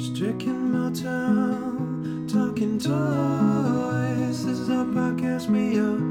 Strick and Motel, talking toys. This is our podcast. We are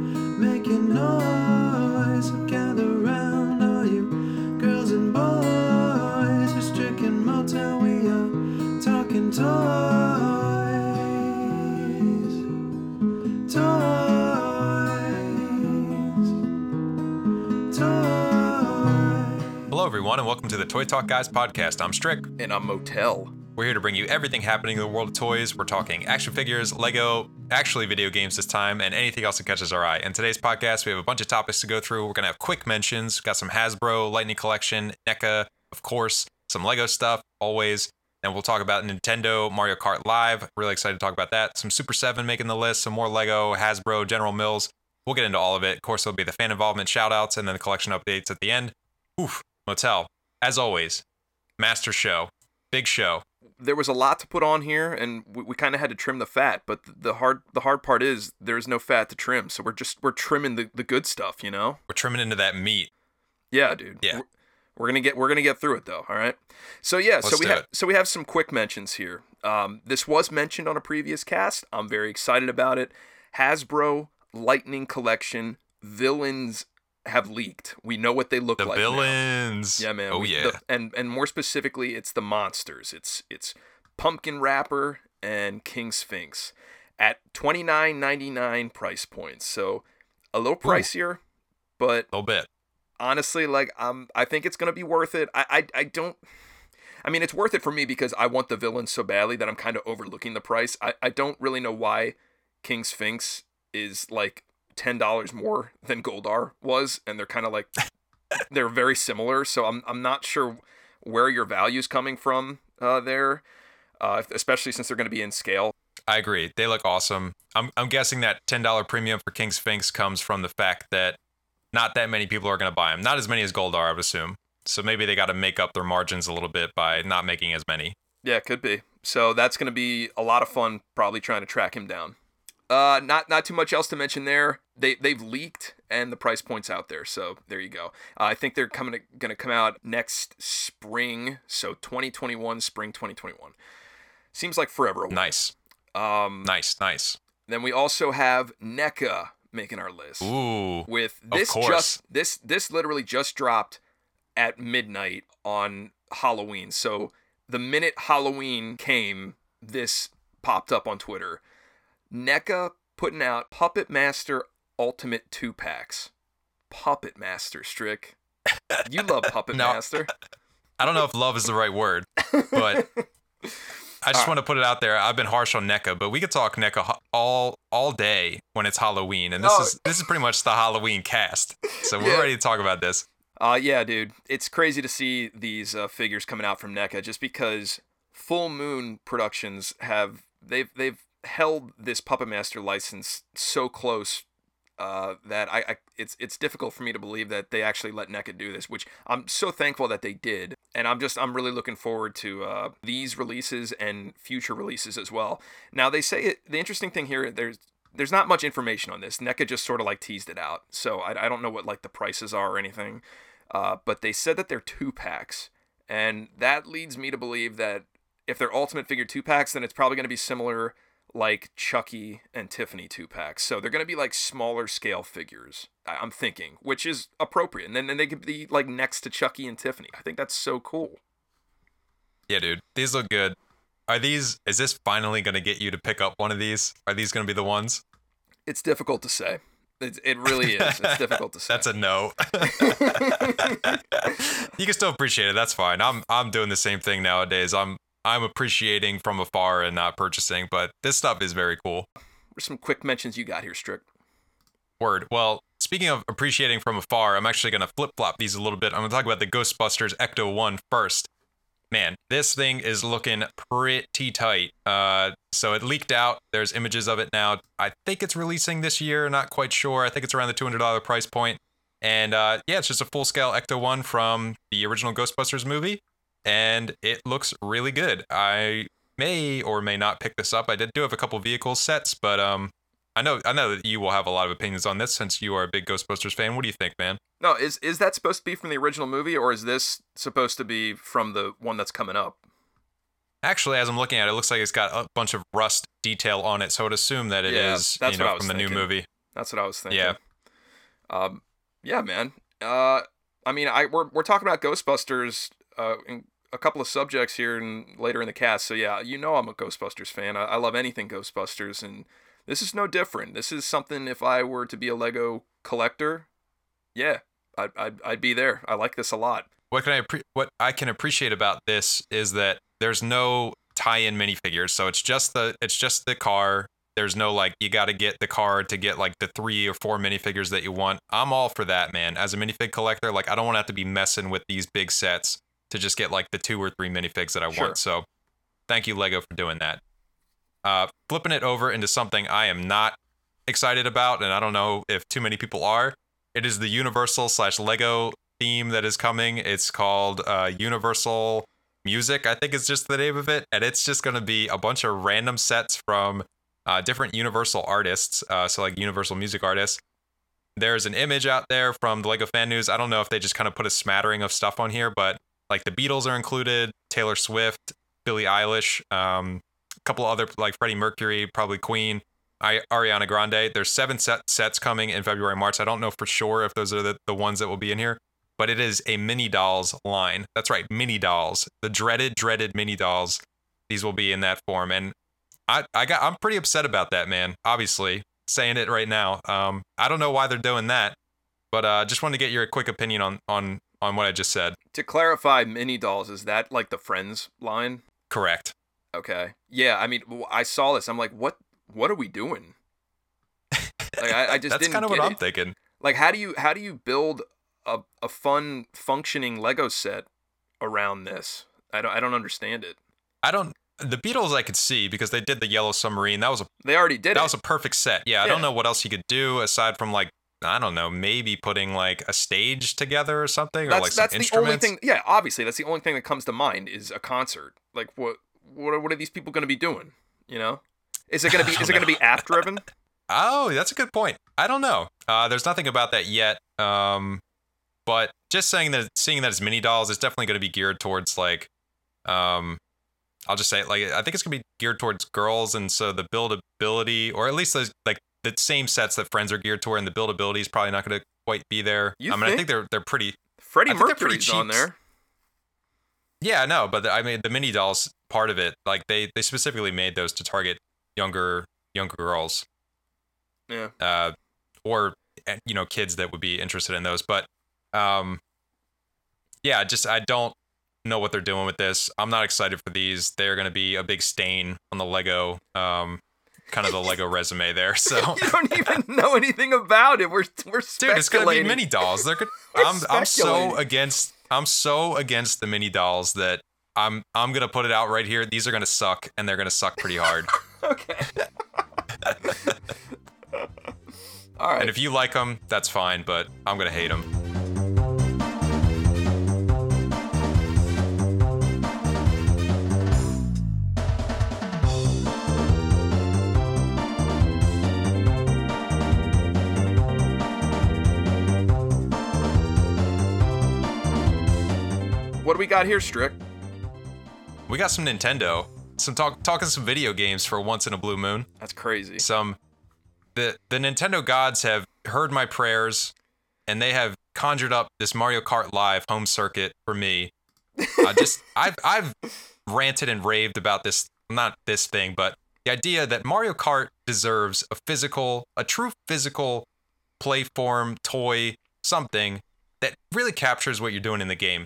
everyone, and welcome to the Toy Talk Guys podcast. I'm Strick. And I'm motel. We're here to bring you everything happening in the world of toys. We're talking action figures, Lego, actually video games this time, and anything else that catches our eye. In today's podcast, we have a bunch of topics to go through. We're going to have quick mentions. We've got some Hasbro, Lightning Collection, NECA, of course, some Lego stuff, always. And we'll talk about Nintendo, Mario Kart Live. Really excited to talk about that. Some Super 7 making the list, some more Lego, Hasbro, General Mills. We'll get into all of it. Of course, there'll be the fan involvement shout outs and then the collection updates at the end. Oof, Motel. As always, master show, big show. There was a lot to put on here, and we, we kind of had to trim the fat. But the, hard the hard part is there's no fat to trim, so we're just we're trimming the, the good stuff, you know. We're trimming into that meat. Yeah, dude. Yeah. We're, we're gonna get we're gonna get through it though. All right. So yeah, so Let's we have it. so we have some quick mentions here. Um, this was mentioned on a previous cast. I'm very excited about it. Hasbro Lightning Collection villains have leaked. We know what they look The like. now. villains. Yeah, man. Oh we- yeah. the- and and more specifically, it's the monsters. It's it's Pumpkin Rapper and King Sphinx at twenty nine ninety nine price points. So a little pricier, but a little bit. honestly, like um, I think it's gonna be worth it. I I, I don't. I mean, it's worth it for me because I want the villain so badly that I'm kind of overlooking the price. I, I don't really know why King Sphinx is like ten dollars more than Goldar was, and they're kind of like they're very similar. So I'm I'm not sure where your value's coming from uh, there, uh, especially since they're going to be in scale. I agree. They look awesome. I'm I'm guessing that ten dollar premium for King Sphinx comes from the fact that not that many people are going to buy them. Not as many as Goldar, I would assume. So maybe they got to make up their margins a little bit by not making as many. Yeah, could be. So that's going to be a lot of fun. Probably trying to track him down. Uh, not not too much else to mention there. They they've leaked and the price points out there. So there you go. Uh, I think they're coming going to come out next spring. So 2021, spring 2021. Seems like forever away. Nice, Um, nice, nice. then we also have NECA making our list Ooh, with this just this this literally just dropped at midnight on Halloween. So the minute Halloween came, this popped up on Twitter. NECA putting out Puppet Master Ultimate two packs. Puppet Master, Strick. You love Puppet No. Master. I don't know if love is the right word, but I just want to put it out there. I've been harsh on NECA, but we could talk NECA all all day when it's Halloween, and this Oh. is this is pretty much the Halloween cast. So we're Yeah. ready to talk about this. Uh, yeah, dude, it's crazy to see these uh, figures coming out from NECA just because Full Moon Productions have they've they've held this Puppet Master license so close uh, that I, I it's it's difficult for me to believe that they actually let NECA do this, which I'm so thankful that they did, and I'm just I'm really looking forward to uh, these releases and future releases as well. Now they say it, the interesting thing here there's there's not much information on this. NECA just sort of like teased it out, so I, I don't know what like the prices are or anything. Uh, but they said that they're two packs, and that leads me to believe that if they're Ultimate Figure two packs, then it's probably going to be similar like Chucky and Tiffany two packs. So they're going to be like smaller scale figures. I'm thinking, which is appropriate, and then, then they could be like next to Chucky and Tiffany. I think that's so cool. Yeah, dude, these look good. Are these? Is this finally gonna get you to pick up one of these? Are these gonna be the ones? It's difficult to say. It, it really is. It's difficult to say. That's a no. you can still appreciate it. That's fine. I'm I'm doing the same thing nowadays. I'm I'm appreciating from afar and not purchasing, but this stuff is very cool. There's some quick mentions you got here, Strick. Word. Well, speaking of appreciating from afar, I'm actually gonna flip flop these a little bit. I'm gonna talk about the Ghostbusters Ecto One first. Man, this thing is looking pretty tight. Uh, so it leaked out. There's images of it now. I think it's releasing this year. Not quite sure. I think it's around the $200 price point. And uh, yeah, it's just a full scale Ecto One from the original Ghostbusters movie, and it looks really good. I may or may not pick this up. I did do have a couple vehicle sets, but um, I know I know that you will have a lot of opinions on this since you are a big Ghostbusters fan. What do you think, man? No, is is that supposed to be from the original movie, or is this supposed to be from the one that's coming up? Actually, as I'm looking at it, it looks like it's got a bunch of rust detail on it, so I'd assume that it Yeah, is, that's you know, from the new thinking. movie. That's what I was thinking. Yeah. Um, yeah, man. Uh, I mean, I we're we're talking about Ghostbusters. Uh, in a couple of subjects here and later in the cast. So yeah, you know I'm a Ghostbusters fan. I, I love anything Ghostbusters, and this is no different. This is something. If I were to be a Lego collector, yeah, I'd I'd, I'd be there. I like this a lot. What can I appre- what I can appreciate about this is that there's no tie-in minifigures, so it's just the it's just the car. There's no like you got to get the car to get like the three or four minifigures that you want. I'm all for that, man. As a minifig collector, like I don't want to have to be messing with these big sets to just get like the two or three minifigs that I Sure. want. So, thank you Lego for doing that. Uh, flipping it over into something I am not excited about, and I don't know if too many people are. It is the Universal slash Lego theme that is coming. It's called uh, Universal Music, I think is just the name of it, and it's just going to be a bunch of random sets from uh, different Universal artists, uh, so like Universal music artists. There's an image out there from the Lego Fan News. I don't know if they just kind of put a smattering of stuff on here, but like the Beatles are included, Taylor Swift, Billie Eilish, um, a couple other like Freddie Mercury, probably Queen, I, Ariana Grande. There's seven set sets coming in February, March. I don't know for sure if those are the, the ones that will be in here, but it is a mini dolls line. That's right, mini dolls. The dreaded, dreaded mini dolls. These will be in that form, and I, I got, I'm pretty upset about that, man. Obviously, saying it right now. Um, I don't know why they're doing that, but uh, just wanted to get your quick opinion on on on what I just said. To clarify, mini dolls is that like the Friends line? Correct. Okay. Yeah, I mean, I saw this. I'm like, what? What are we doing? Like, I, I just That's kind of what get I'm thinking. Like, how do you how do you build a a fun functioning Lego set around this? I don't I don't understand it. I don't. The Beatles I could see because they did the Yellow Submarine. That was a They already did that it. was a perfect set. Yeah, I don't know what else you could do aside from like I don't know, maybe putting like a stage together or something, or that's like some that's the only instruments. thing. Yeah, obviously, that's the only thing that comes to mind is a concert. Like, what what are, what are these people going to be doing? You know, is it going to be is it going to be app driven? Oh, that's a good point. I don't know. Uh, there's nothing about that yet. Um, but just saying that, seeing that as mini dolls is definitely going to be geared towards like, um, I'll just say it, like I think it's going to be geared towards girls, and so the buildability, or at least those like the same sets that Friends are geared toward, and the buildability is probably not going to quite be there. You I mean, I think? they're they're pretty. Freddie I pretty Mercury's on there. Yeah, no, but the, I mean the mini dolls part of it, like they they specifically made those to target younger younger girls. Yeah. uh, or uh, you know kids that would be interested in those. But um, yeah, just I don't know what they're doing with this. I'm not excited for these. They're going to be a big stain on the Lego, um, kind of the Lego resume there. So. you don't even know anything about it. We're we're speculating. Dude, it's gonna be mini dolls. They're good. I'm I'm so against I'm so against the mini dolls that I'm I'm gonna put it out right here. These are gonna suck, and they're gonna suck pretty hard. Okay. All right. and if you like them, that's fine. But I'm gonna hate them. What do we got here, Strick? We got some Nintendo. Some talk talking some video games for once in a blue moon. That's crazy. Some the the Nintendo gods have heard my prayers and they have conjured up this Mario Kart Live home circuit for me. I just I've I've ranted and raved about this not this thing, but the idea that Mario Kart deserves a physical, a true physical play form, toy, something that really captures what you're doing in the game.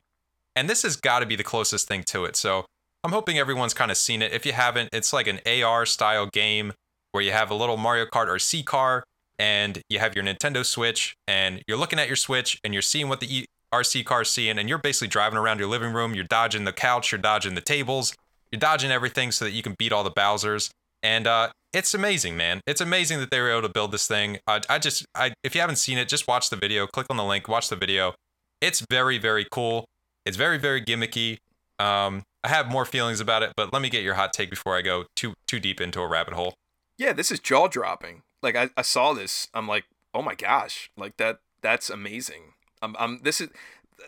And this has got to be the closest thing to it. So I'm hoping everyone's kind of seen it. If you haven't, it's like an AR style game where you have a little Mario Kart or C car and you have your Nintendo Switch and you're looking at your Switch and you're seeing what the RC car is seeing and you're basically driving around your living room. You're dodging the couch, you're dodging the tables, you're dodging everything so that you can beat all the Bowsers. And uh, it's amazing, man. It's amazing that they were able to build this thing. I, I just, I, if you haven't seen it, just watch the video. Click on the link, watch the video. It's very, very cool. It's very, very gimmicky. Um, I have more feelings about it, but let me get your hot take before I go too too deep into a rabbit hole. Yeah, this is jaw dropping. like I, I saw this, I'm like, oh my gosh, like that that's amazing. I'm, I'm this is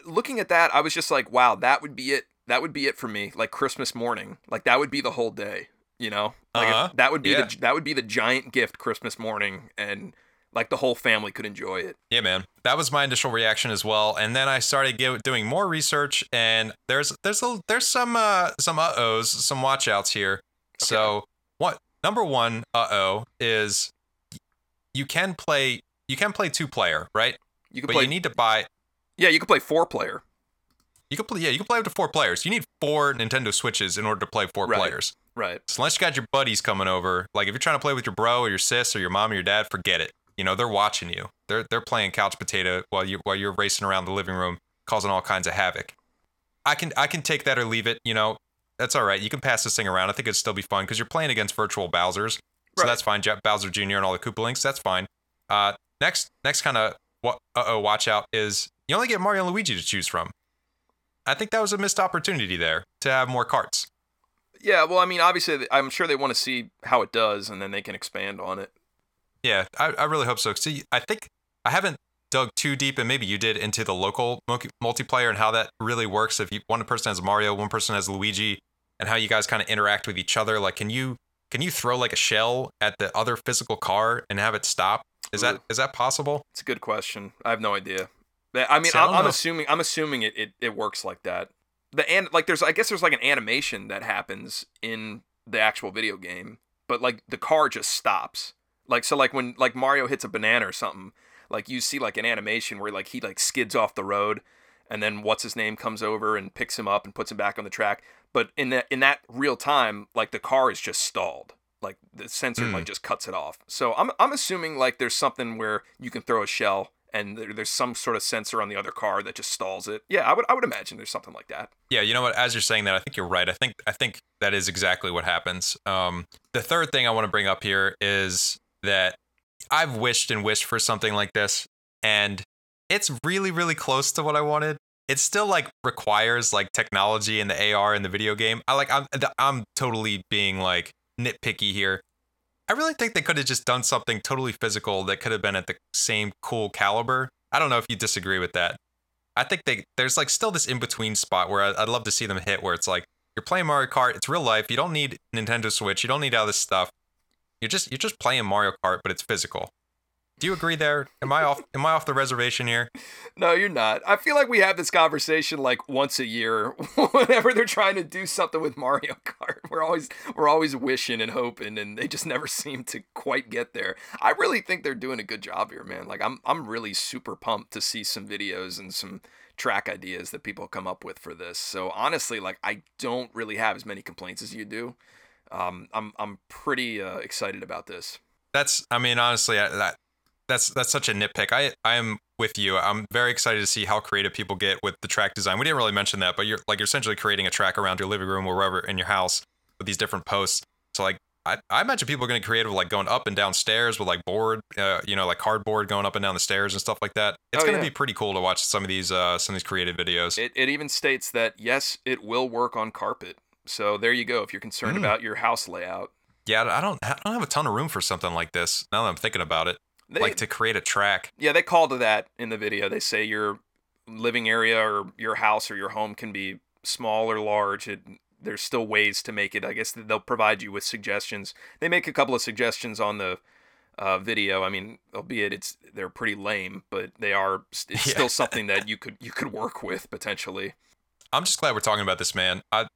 looking at that, I was just like, wow, that would be it. That would be it for me. Like Christmas morning, like that would be the whole day. You know, like Uh-huh. that would be Yeah. the that would be the giant gift Christmas morning, and like the whole family could enjoy it. Yeah, man. That was my initial reaction as well. And then I started doing more research, and there's there's a, there's some uh some uh ohs, some watch outs here. So what number one uh oh is you can play you can play two player, right? You could But play, you need to buy yeah, you can play four player. you can play yeah you can play up to four players. You need four Nintendo Switches in order to play four Right. players. Right. So unless you got your buddies coming over, like if you're trying to play with your bro or your sis or your mom or your dad, forget it. You know, they're watching you. They're they're playing couch potato while you while you're racing around the living room causing all kinds of havoc. I can I can take that or leave it, you know. That's all right. You can pass this thing around. I think it'd still be fun because you're playing against virtual Bowser's. So Right. that's fine. Jeff Bowser Jr. and all the Koopalings. That's fine. Uh, next next kind of what uh oh watch out is you only get Mario and Luigi to choose from. I think that was a missed opportunity there to have more carts. Yeah. Well, I mean, obviously, I'm sure they want to see how it does, and then they can expand on it. Yeah, I, I really hope so. See, I think I haven't dug too deep, and maybe you did, into the local multiplayer and how that really works. If you one person has Mario, one person has Luigi, and how you guys kind of interact with each other. Like, can you can you throw like a shell at the other physical car and have it stop? Is that is that possible? It's a good question. I have no idea. I mean, See, I I'm assuming I'm assuming it, it it works like that. The and like there's I guess there's like an animation that happens in the actual video game, but like the car just stops. Like so like when like Mario hits a banana or something, like you see like an animation where like he like skids off the road and then what's his name comes over and picks him up and puts him back on the track. But in that in that real time, like the car is just stalled. Like the sensor Hmm. like just cuts it off. So I'm I'm assuming like there's something where you can throw a shell and there, there's some sort of sensor on the other car that just stalls it. Yeah, I would I would imagine there's something like that. Yeah, you know what? As you're saying that, I think you're right. I think I think that is exactly what happens. Um, the third thing I want to bring up here is that I've wished and wished for something like this, and it's really, really close to what I wanted. It still like requires like technology and the AR in the video game. I like I'm I'm totally being like nitpicky here. I really think they could have just done something totally physical that could have been at the same cool caliber. I don't know if you disagree with that. I think they there's like still this in between spot where I, I'd love to see them hit where it's like you're playing Mario Kart, it's real life. You don't need Nintendo Switch, you don't need all this stuff. You're just you're just playing Mario Kart, but it's physical. Do you agree there? Am I off am I off the reservation here? No, you're not. I feel like we have this conversation like once a year whenever they're trying to do something with Mario Kart. We're always we're always wishing and hoping and they just never seem to quite get there. I really think they're doing a good job here, man. Like I'm I'm really super pumped to see some videos and some track ideas that people come up with for this. So honestly, like I don't really have as many complaints as you do. Um, I'm I'm pretty uh, excited about this. That's I mean honestly I, that that's that's such a nitpick. I I am with you. I'm very excited to see how creative people get with the track design. We didn't really mention that, but you're like you're essentially creating a track around your living room or wherever in your house with these different posts. So like I, I imagine people are going to get creative like going up and down stairs with like board, uh, you know, like cardboard going up and down the stairs and stuff like that. It's Oh, going to yeah. be pretty cool to watch some of these uh, some of these creative videos. It, it even states that yes, it will work on carpet. So there you go. If you're concerned Mm. about your house layout, yeah, I don't I don't have a ton of room for something like this. Now that I'm thinking about it, they, like to create a track. yeah, they call to that in the video. They say your living area or your house or your home can be small or large. It, there's still ways to make it. I guess they'll provide you with suggestions. They make a couple of suggestions on the uh, video. I mean, albeit it's they're pretty lame, but they are. It's Yeah. still something that you could you could work with potentially. I'm just glad we're talking about this, man. I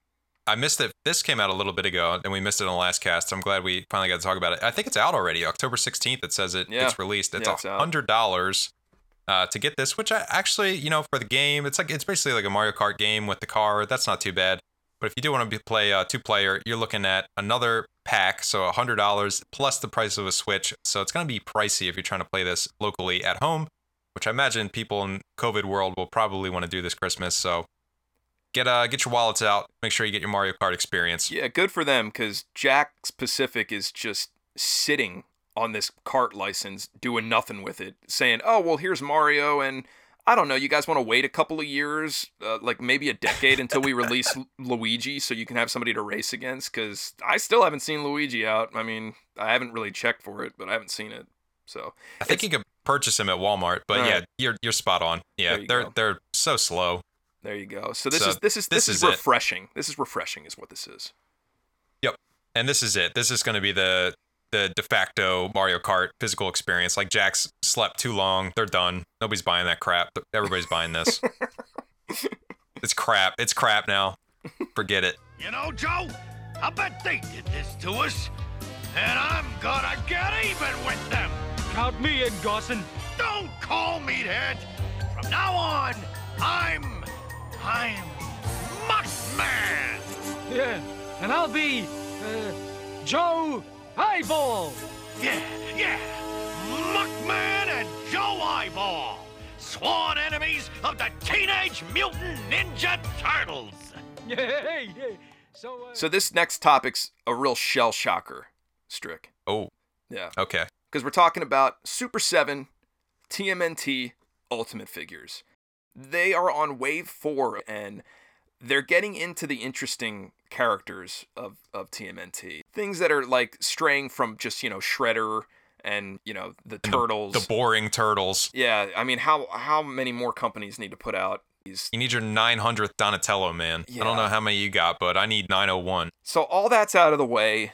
I missed it. This came out a little bit ago, and we missed it on the last cast. I'm glad we finally got to talk about it. I think it's out already, October 16th. It says it Yeah. it's released. It's a hundred dollars uh, to get this, which I actually, you know, for the game, it's like it's basically like a Mario Kart game with the car. That's not too bad. But if you do want to be, play uh, two player, you're looking at another pack, so a hundred dollars plus the price of a Switch. So it's gonna be pricey if you're trying to play this locally at home, which I imagine people in COVID world will probably want to do this Christmas. So get uh get your wallets out. Make sure you get your Mario Kart experience. Yeah, good for them because Jakks Pacific is just sitting on this cart license doing nothing with it, saying, "Oh well, here's Mario, and I don't know. You guys want to wait a couple of years, uh, like maybe a decade, until we release Luigi, so you can have somebody to race against? Because I still haven't seen Luigi out. I mean, I haven't really checked for it, but I haven't seen it. So I think you could purchase him at Walmart, but Right. yeah, you're you're spot on. Yeah, you they're go. they're so slow. There you go. So this So is this is this, this is, is it. refreshing. This is refreshing, is what this is. Yep. And this is it. This is going to be the the de facto Mario Kart physical experience. Like Jakks slept too long. They're done. Nobody's buying that crap. Everybody's buying this. it's crap. It's crap now. Forget it. You know, Joe, I bet they did this to us. And I'm gonna get even with them. Count me in, Gosson. Don't call me that. From now on, I'm. I'm. Muckman! Yeah, and I'll be uh, Joe Eyeball! Yeah, yeah. Muckman and Joe Eyeball. Sworn enemies of the Teenage Mutant Ninja Turtles. Yeah, yeah. So, uh, So this next topic's a real shell shocker, Strick. Oh, Yeah. okay. because we're talking about Super 7 TMNT Ultimate figures. They are on wave 4 and they're getting into the interesting characters of, of TMNT. Things that are like straying from just, you know, Shredder and, you know, the And the- Turtles. The boring turtles. yeah, I mean, how how many more companies need to put out these? You need your 900th Donatello, man. I don't know how many you got, but I need 901. So all that's out of the way.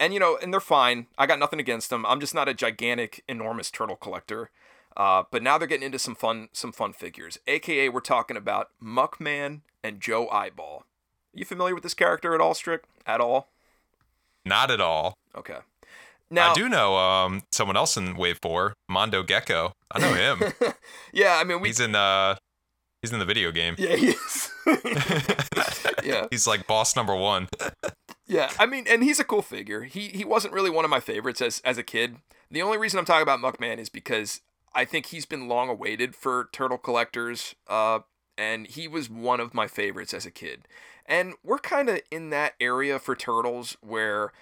And you know, and they're fine. I got nothing against them. I'm just not a gigantic, enormous turtle collector. Uh, but now they're getting into some fun, some fun figures. AKA, we're talking about Muckman and Joe Eyeball. Are You familiar with this character at all, Strick? At all? Not at all. Okay. Now, I do know um someone else in Wave 4, Mondo Gecko. I know him. yeah, I mean, we. he's in uh he's in the video game. yeah, he is. yeah, He's like boss number 1. yeah. I mean, and he's a cool figure. He he wasn't really one of my favorites as as a kid. The only reason I'm talking about Muckman is because I think he's been long awaited for turtle collectors. Uh, and he was one of my favorites as a kid. And we're kind of in that area for turtles where,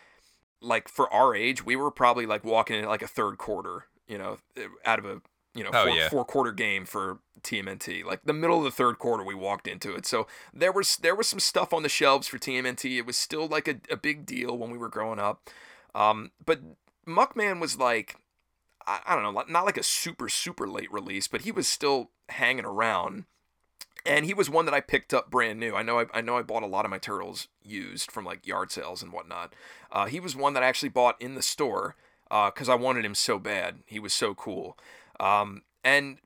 like, for our age, we were probably like walking in like a third quarter, you know, out of a you know Oh, four, yeah. four quarter game for TMNT. Like the middle of the third quarter, we walked into it. So there was there was some stuff on the shelves for TMNT. It was still like a, a big deal when we were growing up. Um, but Muckman was like, I, don't know, not like a super super late release, but he was still hanging around. And he was one that I picked up brand new. I know I, I know I bought a lot of my turtles used from like yard sales and whatnot. Uh, he was one that I actually bought in the store because I wanted him so bad. He was so cool. Um, and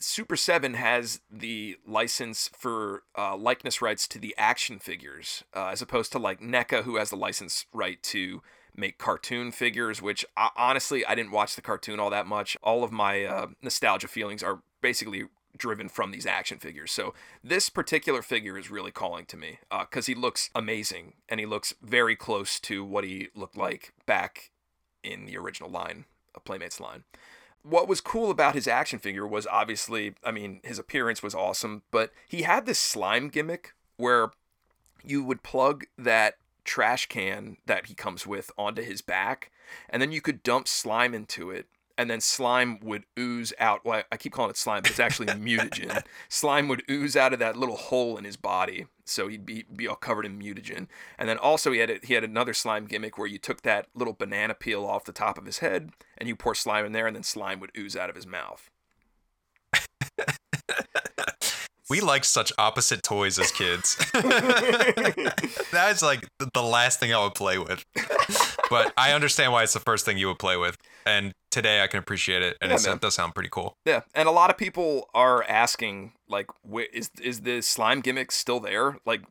Super 7 has the license for uh, likeness rights to the action figures, uh, as opposed to like NECA, who has the license right to make cartoon figures, which I, honestly, I didn't watch the cartoon all that much. All of my uh, nostalgia feelings are basically driven from these action figures. So this particular figure is really calling to me because he looks amazing and he looks very close to what he looked like back in the original line, a Playmates line what was cool about his action figure was obviously, I mean, his appearance was awesome, but he had this slime gimmick where you would plug that trash can that he comes with onto his back, and then you could dump slime into it, and then slime would ooze out. Well, I keep calling it slime, but it's actually mutagen. Slime would ooze out of that little hole in his body, so he'd be, be all covered in mutagen. And then also he had a, he had another slime gimmick where you took that little banana peel off the top of his head, and you pour slime in there, and then slime would ooze out of his mouth. We liked such opposite toys as kids. That's like the last thing I would play with. But I understand why it's the first thing you would play with. And today I can appreciate it. And Yeah, it does sound pretty cool. Yeah, and a lot of people are asking, like, wh- is is the slime gimmick still there? Like,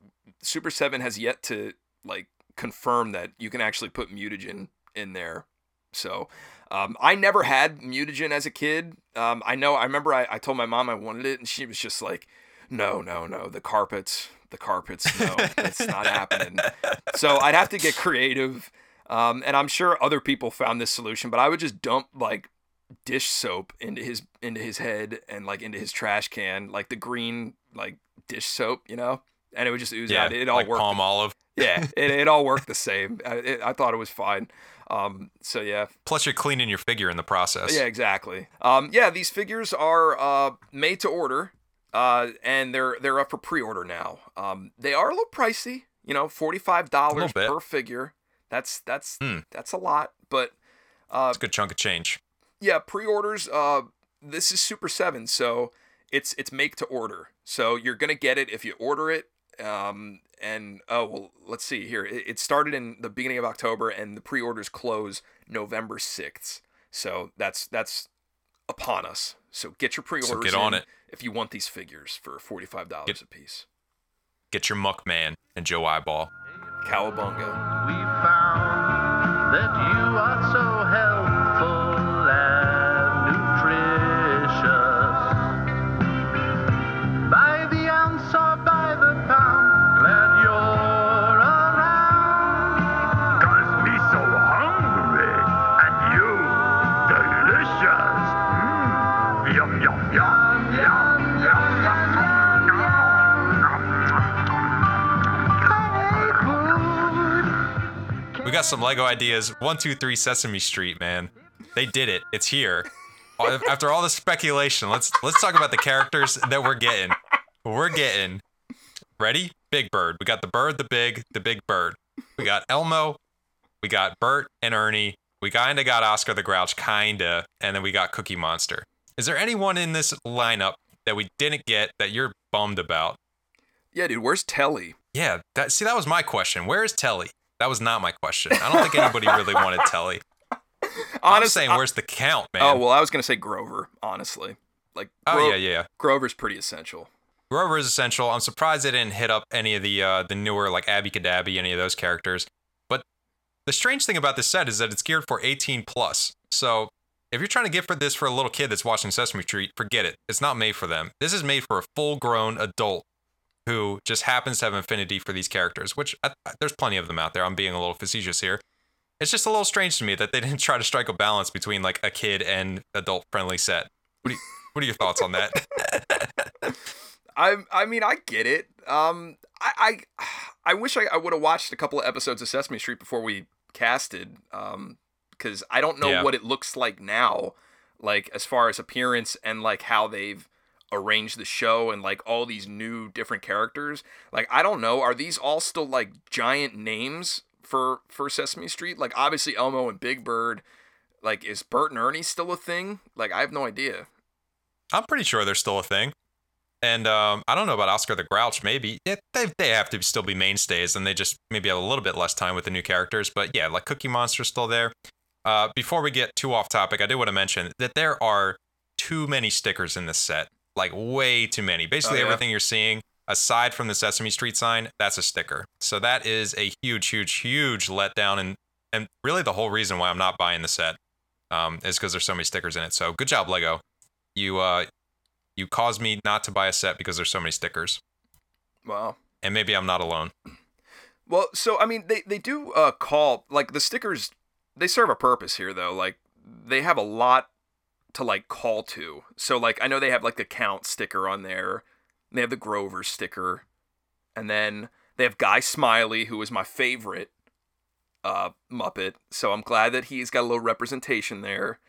Super Seven has yet to like confirm that you can actually put mutagen in there. So, um, I never had mutagen as a kid. Um, I know. I remember I, I told my mom I wanted it, and she was just like, "No, no, no. The carpets, the carpets. No, it's not happening." So I'd have to get creative. Um, and I'm sure other people found this solution, but I would just dump like dish soap into his into his head and like into his trash can, like the green like dish soap, you know, and it would just ooze Yeah. out. It all like worked. Palmolive. yeah, it, it all worked the same. I, it, I thought it was fine. Um, so yeah, Plus, you're cleaning your figure in the process. yeah, exactly. Um, yeah, these figures are uh, made to order, uh, and they're they're up for pre-order now. Um, they are a little pricey, you know, forty five dollars per figure. That's that's Hmm. that's a lot, but uh, It's a good chunk of change. yeah, pre-orders. Uh, this is Super Seven, so it's it's make to order. So you're gonna get it if you order it. Um, and oh well, let's see here. It, it started in the beginning of October, and the pre-orders close November sixth. So that's that's upon us. So get your pre-orders. get on in it. if you want these figures for forty-five dollars Get- a piece. Get your Muckman and Joe Eyeball. Cowabunga. We found that you are so got some Lego ideas. One, two, three, Sesame Street, man. They did it. It's here. After all the speculation, let's let's talk about the characters that we're getting. We're getting ready. Big Bird. We got the bird, the big, the big bird. We got Elmo. We got Bert and Ernie. We kinda got Oscar the Grouch, kinda, and then we got Cookie Monster. Is there anyone in this lineup that we didn't get that you're bummed about? Yeah, dude. Where's Telly? Yeah, that see that was my question. Where is Telly? That was not my question. I don't think anybody really wanted Telly. I'm Honest- saying, where's the count, man? Oh well, I was gonna say Grover. Honestly, like Oh, yeah, yeah. Grover's pretty essential. Grover is essential. I'm surprised they didn't hit up any of the uh, the newer like Abby Cadabby, any of those characters. But the strange thing about this set is that it's geared for 18 plus. So if you're trying to get for this for a little kid that's watching Sesame Street, forget it. It's not made for them. This is made for a full grown adult who just happens to have affinity for these characters. Which I, there's plenty of them out there. I'm being a little facetious here. It's just a little strange to me that they didn't try to strike a balance between like a kid and adult friendly set. What do you, what are your thoughts on that? I I mean I get it. Um, I I, I wish I, I would have watched a couple of episodes of Sesame Street before we casted. Um, because I don't know Yeah. what it looks like now, like as far as appearance and like how they've arranged the show and like all these new different characters. Like I don't know, are these all still like giant names for for Sesame Street? Like obviously Elmo and Big Bird. Like is Bert and Ernie still a thing? Like I have no idea. I'm pretty sure they're still a thing. And um, I don't know about Oscar the Grouch. Maybe they they have to still be mainstays, and they just maybe have a little bit less time with the new characters. But yeah, like Cookie Monster's still there. Uh, before we get too off topic, I did want to mention that there are too many stickers in this set, like way too many. Basically, yeah? everything you're seeing aside from the Sesame Street sign, that's a sticker. So that is a huge, huge, huge letdown, and and really the whole reason why I'm not buying the set um, is because there's so many stickers in it. So good job, Lego. You uh, you caused me not to buy a set because there's so many stickers, Wow. and maybe I'm not alone. Well, so I mean, they they do uh call like the stickers. They serve a purpose here, though. Like they have a lot to like call to. So like I know they have like the count sticker on there. They have the Grover sticker, and then they have Guy Smiley, who is my favorite uh Muppet. So I'm glad that he's got a little representation there.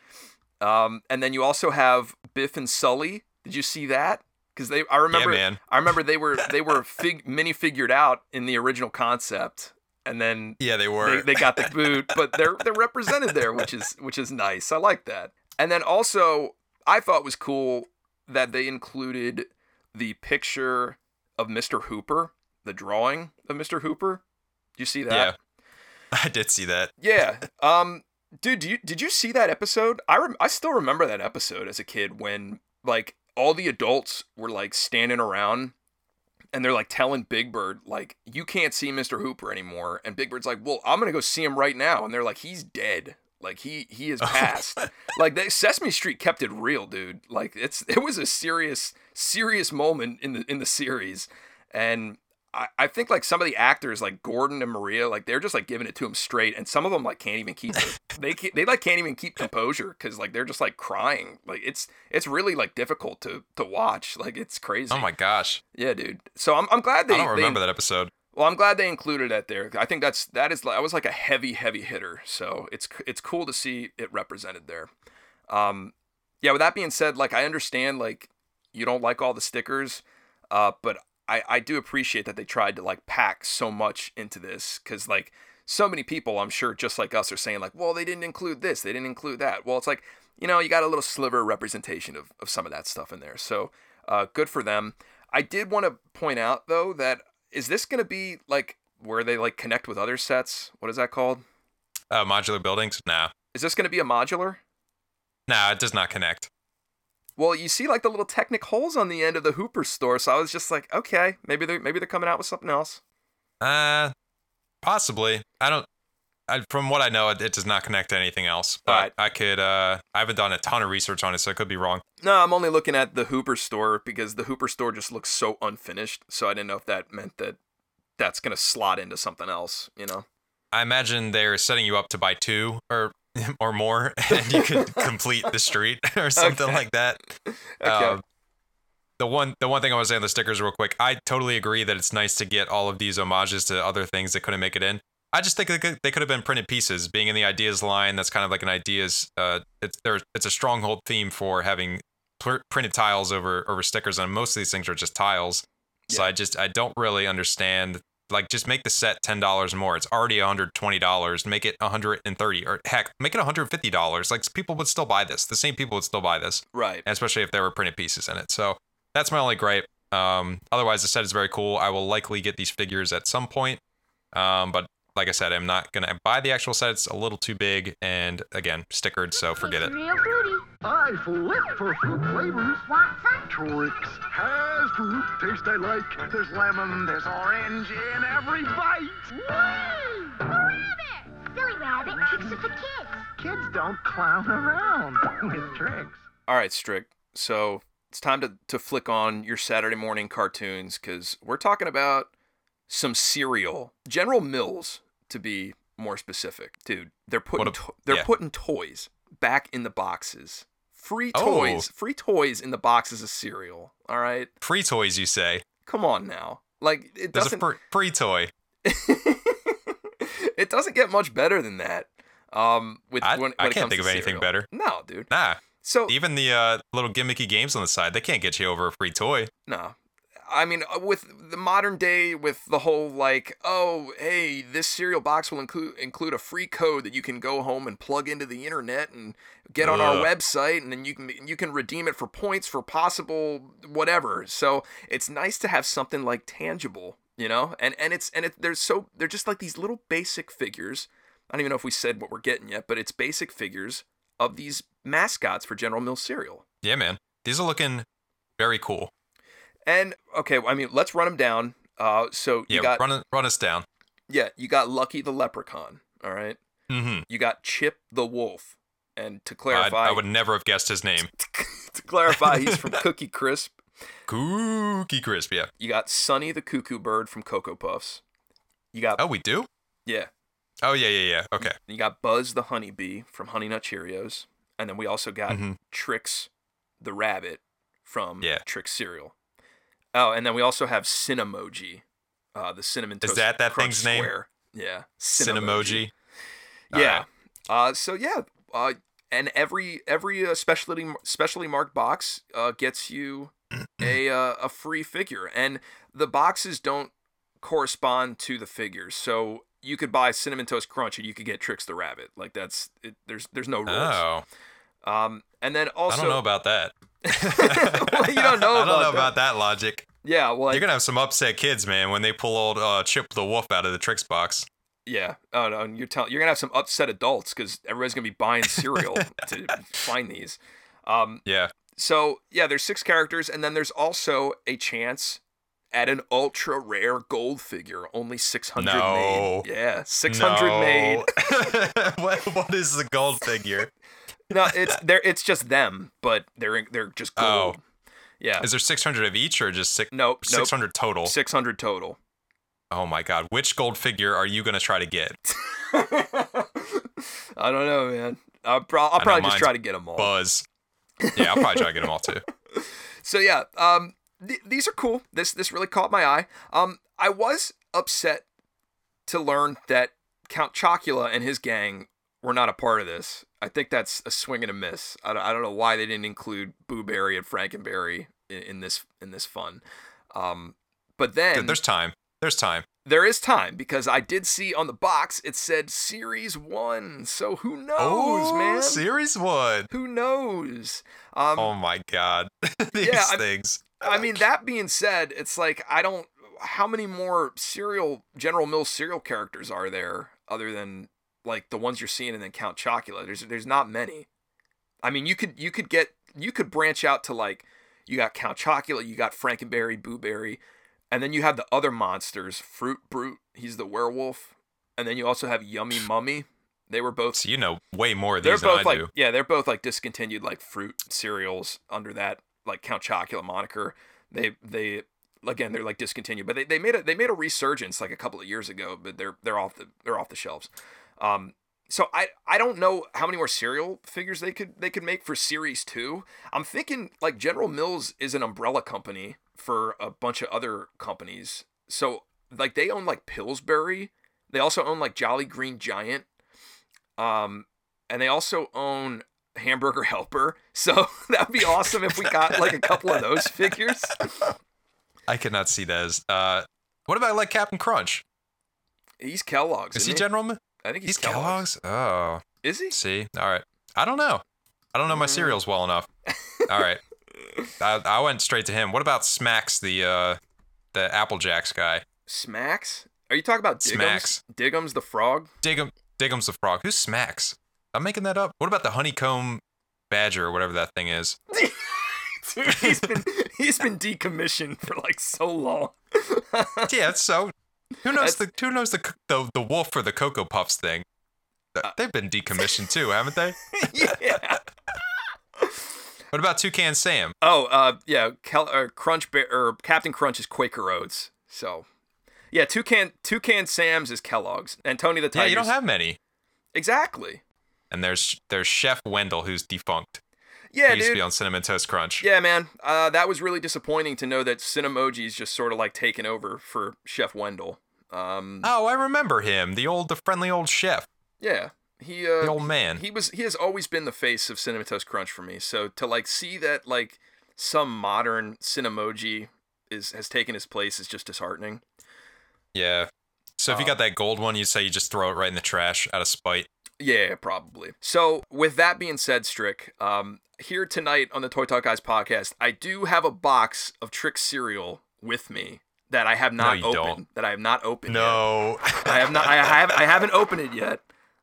Um, and then you also have Biff and Sully. Did you see that? Because they, I remember, man. I remember they were they were fig, mini figured out in the original concept, and then Yeah, they they, were. they got the boot, but they're they're represented there, which is which is nice. I like that. And then also, I thought was cool that they included the picture of Mr. Hooper, the drawing of Mr. Hooper. Did you see that? yeah, I did see that. Yeah. Um, dude, do you, did you see that episode? I rem- I still remember that episode as a kid when like all the adults were like standing around and they're like telling Big Bird like you can't see Mr. Hooper anymore, and Big Bird's like, well, I'm gonna go see him right now, and they're like, he's dead. Like he he is oh. past. like they, Sesame Street kept it real, dude. Like it's it was a serious serious moment in the in the series, and I, I think like some of the actors like Gordon and Maria like they're just like giving it to him straight, and some of them like can't even keep it. they can't, they like can't even keep composure because like they're just like crying. Like it's it's really like difficult to to watch. Like it's crazy. Oh my gosh, Yeah, dude. So I'm I'm glad they I don't they- remember that episode. Well, I'm glad they included that there. I think that's that is I was like a heavy, heavy hitter. So it's it's cool to see it represented there. Um, yeah. With that being said, like I understand like you don't like all the stickers, uh, but I I do appreciate that they tried to like pack so much into this because like so many people I'm sure just like us are saying like, well, they didn't include this, they didn't include that. Well, it's like you know you got a little sliver representation of of some of that stuff in there. So uh, good for them. I did want to point out though that is this going to be like where they like connect with other sets? What is that called? Uh, modular buildings? Nah. Is this going to be a modular? Nah, it does not connect. Well, you see like the little Technic holes on the end of the Hooper store, so I was just like, okay, maybe they maybe they're coming out with something else. Uh, possibly. I don't. I, from what I know, it, it does not connect to anything else. But Alright. I could. Uh, I haven't done a ton of research on it, so I could be wrong. No, I'm only looking at the Hooper store because the Hooper store just looks so unfinished. So I didn't know if that meant that that's gonna slot into something else. You know? I imagine they're setting you up to buy two or or more, and you could complete the street or something Okay. like that. Okay. Um, the one the one thing I want to say on the stickers real quick, I totally agree that it's nice to get all of these homages to other things that couldn't make it in. I just think they could, they could have been printed pieces. Being in the ideas line, that's kind of like an ideas. Uh, it's there. It's a stronghold theme for having pr- printed tiles over over stickers, and most of these things are just tiles. So Yeah. I just I don't really understand. Like, just make the set ten dollars more. It's already hundred twenty dollars. Make it hundred and thirty, or heck, make it hundred fifty dollars. Like people would still buy this. The same people would still buy this right. and especially if there were printed pieces in it. So that's my only gripe. Um, otherwise, the set is very cool. I will likely get these figures at some point. Um, but like I said, I'm not gonna buy the actual set. It's a little too big, and again, stickered, so forget it. Real fruity. I flip for fruit flavors. Want some? Trix has fruit taste I like. There's lemon, there's orange in every bite. Whee! A rabbit! Silly rabbit, Trix are for kids. Kids don't clown around with tricks. All right, Strick. So it's time to, to flick on your Saturday morning cartoons because we're talking about some cereal. General Mills, to be more specific. Dude, they're putting a- to- they're yeah. putting toys back in the boxes. Free Oh. toys, free toys in the boxes of cereal. All right, Free toys, you say? come on now. Like it There's doesn't a fr- free toy. it doesn't get much better than that. Um, with I, when, when it can't think of anything better. No, dude. Nah, So even the uh, little gimmicky games on the side, they can't get you over a free toy. No. I mean, uh, with the modern day, with the whole like, oh, hey, this cereal box will include include a free code that you can go home and plug into the internet and get on our website, and then you can you can redeem it for points for possible whatever. So it's nice to have something like tangible, you know, and and it's and it there's so they're just like these little basic figures. I don't even know if we said what we're getting yet, but it's basic figures of these mascots for General Mills cereal. Yeah, man. These are looking very cool. And okay, I mean, let's run them down. Uh, so you Yeah, got run, run us down. yeah, you got Lucky the leprechaun. All right, Mm-hmm. you got Chip the wolf. And to clarify, I would never have guessed his name. to clarify, he's from Cookie Crisp. Cookie Crisp, yeah. You got Sonny the cuckoo bird from Cocoa Puffs. You got Oh, we do? yeah, Oh, yeah, yeah, yeah. Okay. you got Buzz the honeybee from Honey Nut Cheerios, and then we also got Mhm. Trix the rabbit from Yeah. Trix cereal. Oh, and then we also have Cinemoji, uh, the cinnamon Toast Is that that thing's name? square. Yeah, Cinemoji. Yeah. Uh, so yeah, uh, and every every uh, specialty specially marked box uh, gets you a uh, a free figure, and the boxes don't correspond to the figures. So you could buy cinnamon toast crunch, and you could get Trix the rabbit. Like that's it, there's there's no rules. Oh, Um, and then also I don't know about that. Well, you don't know I don't about know that. about that logic. yeah, well, You're gonna have some upset kids, man, when they pull old uh, Chip the Wolf out of the Trix box. yeah. Oh no, and you're telling you're gonna have some upset adults because everybody's gonna be buying cereal to find these. Um, Yeah. So yeah, there's six characters, and then there's also a chance at an ultra rare gold figure, only 600 No. made. Yeah, 600 made. What, what is the gold figure? No, it's they're it's just them, but they're they're just Oh. gold. Yeah. Is there 600 of each or just six, Nope, nope. 600 total? 600 total. Oh my god. Which gold figure are you going to try to get? I don't know, man. I'll, pro- I'll probably just try to get them all. Buzz. Yeah, I'll probably try to get them all too. So yeah, um, th- these are cool. This this really caught my eye. Um, I was upset to learn that Count Chocula and his gang were not a part of this. I think that's a swing and a miss. I don't, I don't know why they didn't include Boo Berry and Frankenberry in, in this in this fun. Um, but then There's time. There's time. there is time because I did see on the box it said Series One. So who knows, oh, man? Series one. Who knows? Um, Oh my god. These Yeah, I- things. I mean, that being said, it's like I don't. How many more cereal General Mills cereal characters are there other than like the ones you're seeing and then Count Chocula? There's there's not many. I mean, you could you could get you could branch out to like you got Count Chocula, you got Frankenberry, Boo Berry, and then you have the other monsters, Fruit Brute, he's the werewolf, and then you also have Yummy Mummy. They were both So you know way more of these they're both I like do. yeah, they're both like discontinued like fruit cereals under that like Count Chocula moniker. They they again they're like discontinued, but they, they made a they made a resurgence like a couple of years ago, but they're they're off the they're off the shelves. Um, so I I don't know how many more cereal figures they could they could make for series two. I'm thinking like General Mills is an umbrella company for a bunch of other companies. So like they own like Pillsbury. They also own like Jolly Green Giant. Um, and they also own Hamburger Helper. So that'd be awesome if we got like a couple of those figures. I could not see that as. Uh, what about like Captain Crunch? He's Kellogg's. Is he isn't General? I think He's he's, Kellogg's. Kellogg's. Oh, Is he? see. All right. I don't know. I don't know my Mm. cereals well enough. All right. I, I went straight to him. What about Smacks, the uh, the Apple Jacks guy? Smacks? Are you talking about Diggums? Smacks. Diggums the frog? Diggum, Diggum's the frog. Who's Smacks? I'm making that up. What about the honeycomb badger or whatever that thing is? Dude, he's been he's been decommissioned for like so long. yeah, so who knows the who knows the the the wolf or the cocoa puffs thing? Uh, They've been decommissioned too, haven't they? yeah. What about Toucan Sam? Oh, uh, yeah, Kel- or Crunch Bear, or Captain Crunch is Quaker Oats. So, yeah, Toucan Toucan Sam's is Kellogg's, and Tony the Tiger. Yeah, you don't have many. exactly. And there's there's Chef Wendell who's defunct. Yeah, used to dude. be on Cinnamon Toast Crunch. Yeah, man. Uh, that was really disappointing to know that Cinemoji's just sort of like taken over for Chef Wendell. Um, Oh, I remember him. The old, the friendly old chef, yeah, he uh, the old man. he was he has always been the face of Cinnamon Toast Crunch for me. So to like see that like some modern Cinemoji is has taken his place is just disheartening. Yeah. So if you Uh, got that gold one, you say you just throw it right in the trash out of spite. Yeah, probably. So, with that being said, Strick, um, here tonight on the Toy Talk Guys podcast, I do have a box of Trix cereal with me that I have not you opened. don't. That I have not opened. yet. No. I have not. I have. I haven't opened it yet.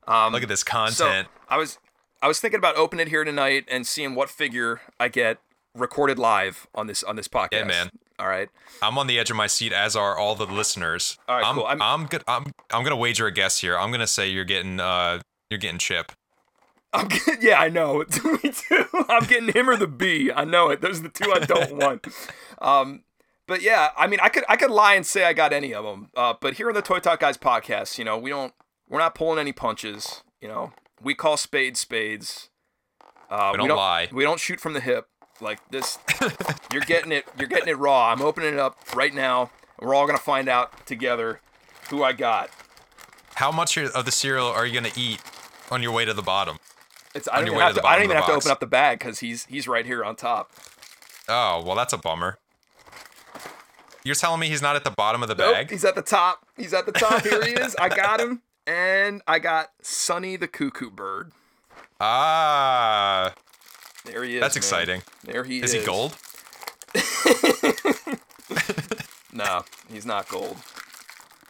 Um, Look at this so content. I was. I was thinking about opening it here tonight and seeing what figure I get recorded live on this on this podcast. Yeah, man. All right. I'm on the edge of my seat, as are all the listeners. All right, I'm, cool. I'm- I'm, good. I'm, I'm gonna wager a guess here. I'm gonna say you're getting, uh, you're getting Chip. I'm get- yeah, I know. Me too. I'm getting him or the B. I know it. Those are the two I don't want. Um, but yeah, I mean, I could I could lie and say I got any of them. Uh, but here on the Toy Talk Guys podcast, you know, we don't we're not pulling any punches. You know, we call spades spades. Uh, We don't lie. We don't shoot from the hip like this. you're getting it. You're getting it raw. I'm opening it up right now. We're all gonna find out together who I got. How much of the cereal are you gonna eat on your way to the bottom? It's I On don't even have to, I don't even have to open up the bag because he's he's right here on top. Oh, well, that's a bummer. You're telling me he's not at the bottom of the Nope, bag? he's at the top. He's at the top. Here he is. I got him. And I got Sonny the Cuckoo Bird. Ah, There he is. that's man. exciting. There he Is is. he gold? No, he's not gold.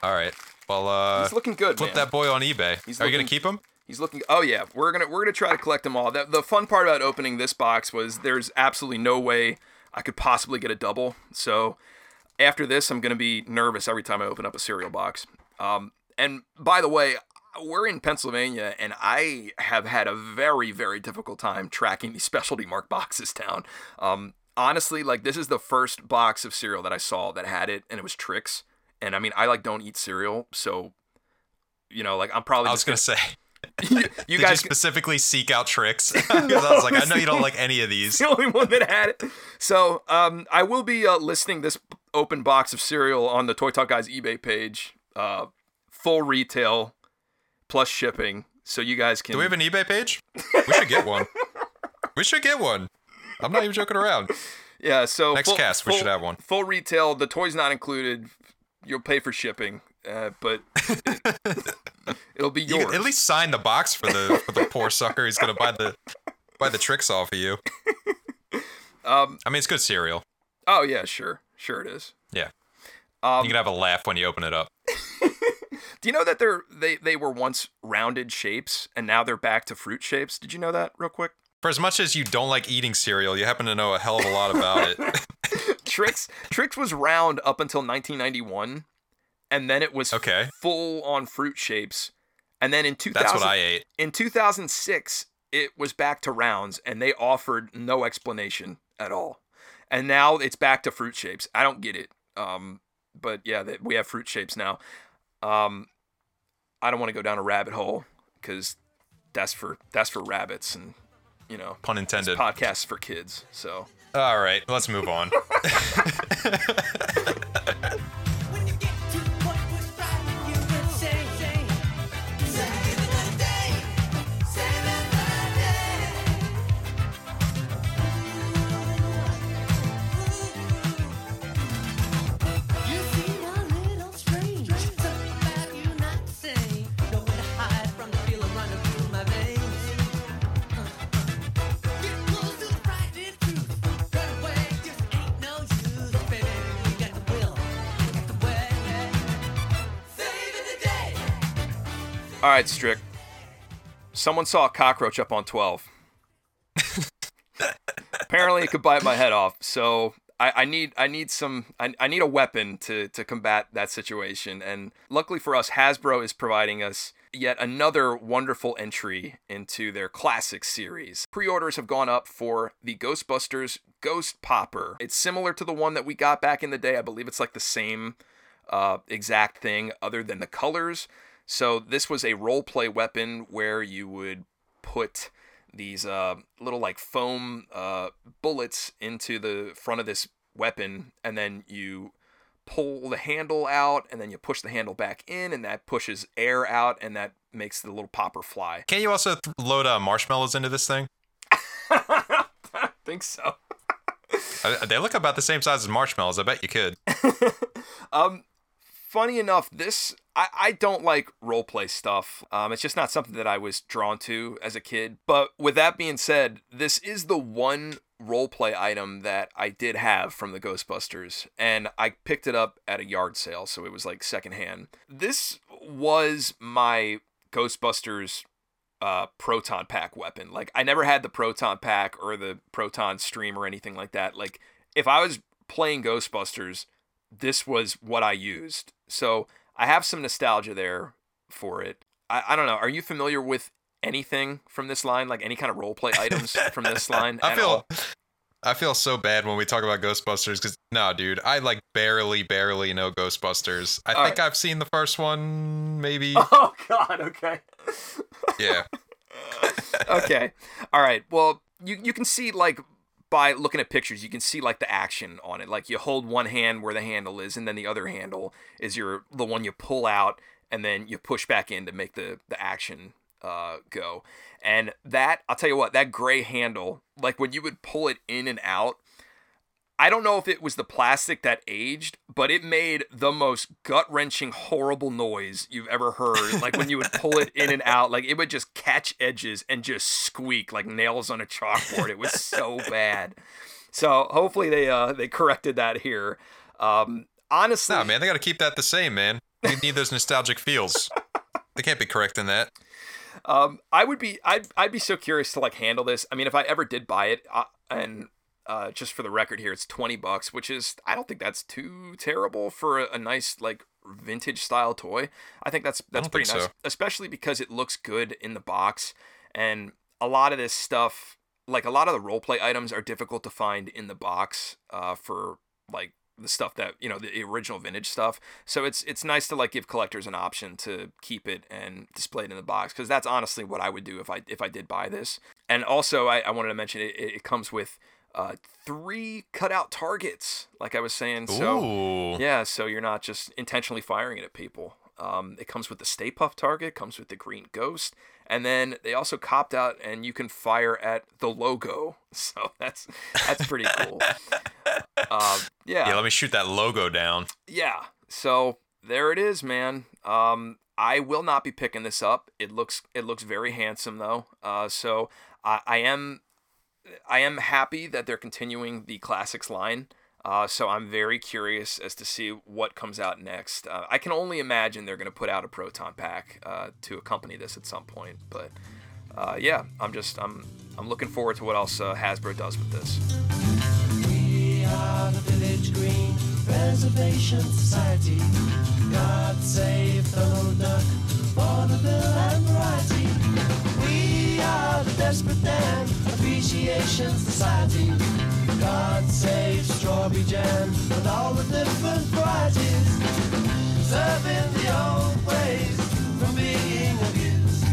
All right. Well, uh, He's looking good, flip man. that boy on eBay. He's are you gonna keep him? He's looking. Oh yeah, we're gonna we're gonna try to collect them all. The, the fun part about opening this box was there's absolutely no way I could possibly get a double. So after this, I'm gonna be nervous every time I open up a cereal box. Um, and by the way, we're in Pennsylvania, and I have had a very very difficult time tracking these specialty mark boxes down. Um, honestly, like this is the first box of cereal that I saw that had it, and it was Trix. And I mean, I like don't eat cereal, so you know, like I'm probably I was just gonna say. You, you Did you guys specifically seek out Trix? 'Cause I was like, I know you don't like any of these. the only one that had it. So um, I will be uh, listing this open box of cereal on the Toy Talk Guys eBay page. Uh, full retail plus shipping, so you guys can. Do we have an eBay page? We should get one. we should get one. I'm not even joking around. yeah, so Next full, cast, we full- should have one. Full retail. The toy's not included. You'll pay for shipping, uh, but it, will be You yours. can at least sign the box for the for the poor sucker He's gonna buy the buy the Trix off of you. Um. I mean, it's good cereal. Oh yeah, sure, sure it is. Yeah. Um, you can have a laugh when you open it up. Do you know that they're they they were once rounded shapes and now they're back to fruit shapes? Did you know that real quick? For as much as you don't like eating cereal, you happen to know a hell of a lot about it. Trix Trix was round up until 1991, and then it was Okay. full on fruit shapes, and then in 2000 That's what I ate. in 2006 it was back to rounds, and they offered no explanation at all, and now it's back to fruit shapes. I don't get it. Um, but yeah, they, we have fruit shapes now. Um, I don't want to go down a rabbit hole because that's for that's for rabbits and you know Pun intended. podcasts for kids. So All right, let's move on. all right, Strick. Someone saw a cockroach up on 12. Apparently, it could bite my head off. So I, I need I need some I, I need a weapon to to combat that situation. And luckily for us, Hasbro is providing us yet another wonderful entry into their classic series. Pre-orders have gone up for the Ghostbusters Ghost Popper. It's similar to the one that we got back in the day. I believe it's like the same uh, exact thing other than the colors. So this was a role play weapon where you would put these uh, little like foam uh, bullets into the front of this weapon, and then you pull the handle out, and then you push the handle back in, and that pushes air out, and that makes the little popper fly. Can't you also th- load uh, marshmallows into this thing? I think so. Uh, They look about the same size as marshmallows. I bet you could. Um, funny enough, this I, I don't like roleplay stuff. Um, it's just not something that I was drawn to as a kid. But with that being said, this is the one roleplay item that I did have from the Ghostbusters, and I picked it up at a yard sale, so it was like secondhand. This was my Ghostbusters uh, proton pack weapon. Like I never had the proton pack or the proton stream or anything like that. Like if I was playing Ghostbusters, this was what I used. So I have some nostalgia there for it. I, I don't know. Are you familiar with anything from this line? Like any kind of role play items from this line? I feel all? I feel so bad when we talk about Ghostbusters because no, dude, I like barely, barely know Ghostbusters. I All think I've seen the first one, maybe. Oh God. Okay. yeah. okay. All right. Well, you you can see like by looking at pictures, you can see like the action on it. Like you hold one hand where the handle is, and then the other handle is your the one you pull out, and then you push back in to make the the action uh, go. And that I'll tell you what, that gray handle, like when you would pull it in and out. I don't know if it was the plastic that aged, but it made the most gut wrenching, horrible noise you've ever heard. Like when you would pull it in and out, like it would just catch edges and just squeak like nails on a chalkboard. It was so bad. So hopefully they uh they corrected that here. Um, honestly, Nah, man, they got to keep that the same, man. They need those nostalgic feels. They can't be correcting that. Um, I would be, I'd, I'd be so curious to like handle this. I mean, if I ever did buy it, uh, and uh, just for the record here, it's twenty bucks, which is, I don't think that's too terrible for a, a nice like vintage style toy. I think that's that's pretty nice, so. especially because it looks good in the box, and a lot of this stuff, like a lot of the role play items, are difficult to find in the box uh, for like the stuff that you know the original vintage stuff so it's it's nice to like give collectors an option to keep it and display it in the box because that's honestly what i would do if i if i did buy this and also i, I wanted to mention it, it comes with uh, three cutout targets, like I was saying. So Ooh. yeah, so you're not just intentionally firing it at people. Um, it comes with the Stay Puft target, comes with the Green Ghost, and then they also copped out, and you can fire at the logo. So that's that's pretty cool. um, yeah, Yeah, let me shoot that logo down. yeah. So there it is, man. Um, I will not be picking this up. It looks it looks very handsome though. Uh, so I, I am I am happy that they're continuing the classics line. Uh, so I'm very curious as to see what comes out next. Uh, I can only imagine they're going to put out a proton pack uh, to accompany this at some point. But uh, yeah, I'm just I'm I'm looking forward to what else uh, Hasbro does with this. We are the Village Green Preservation Society. God save the duck, and variety. Are the Desperate Dan Appreciation Society. God save strawberry jam and all the different varieties. Preserving the old ways from being abused.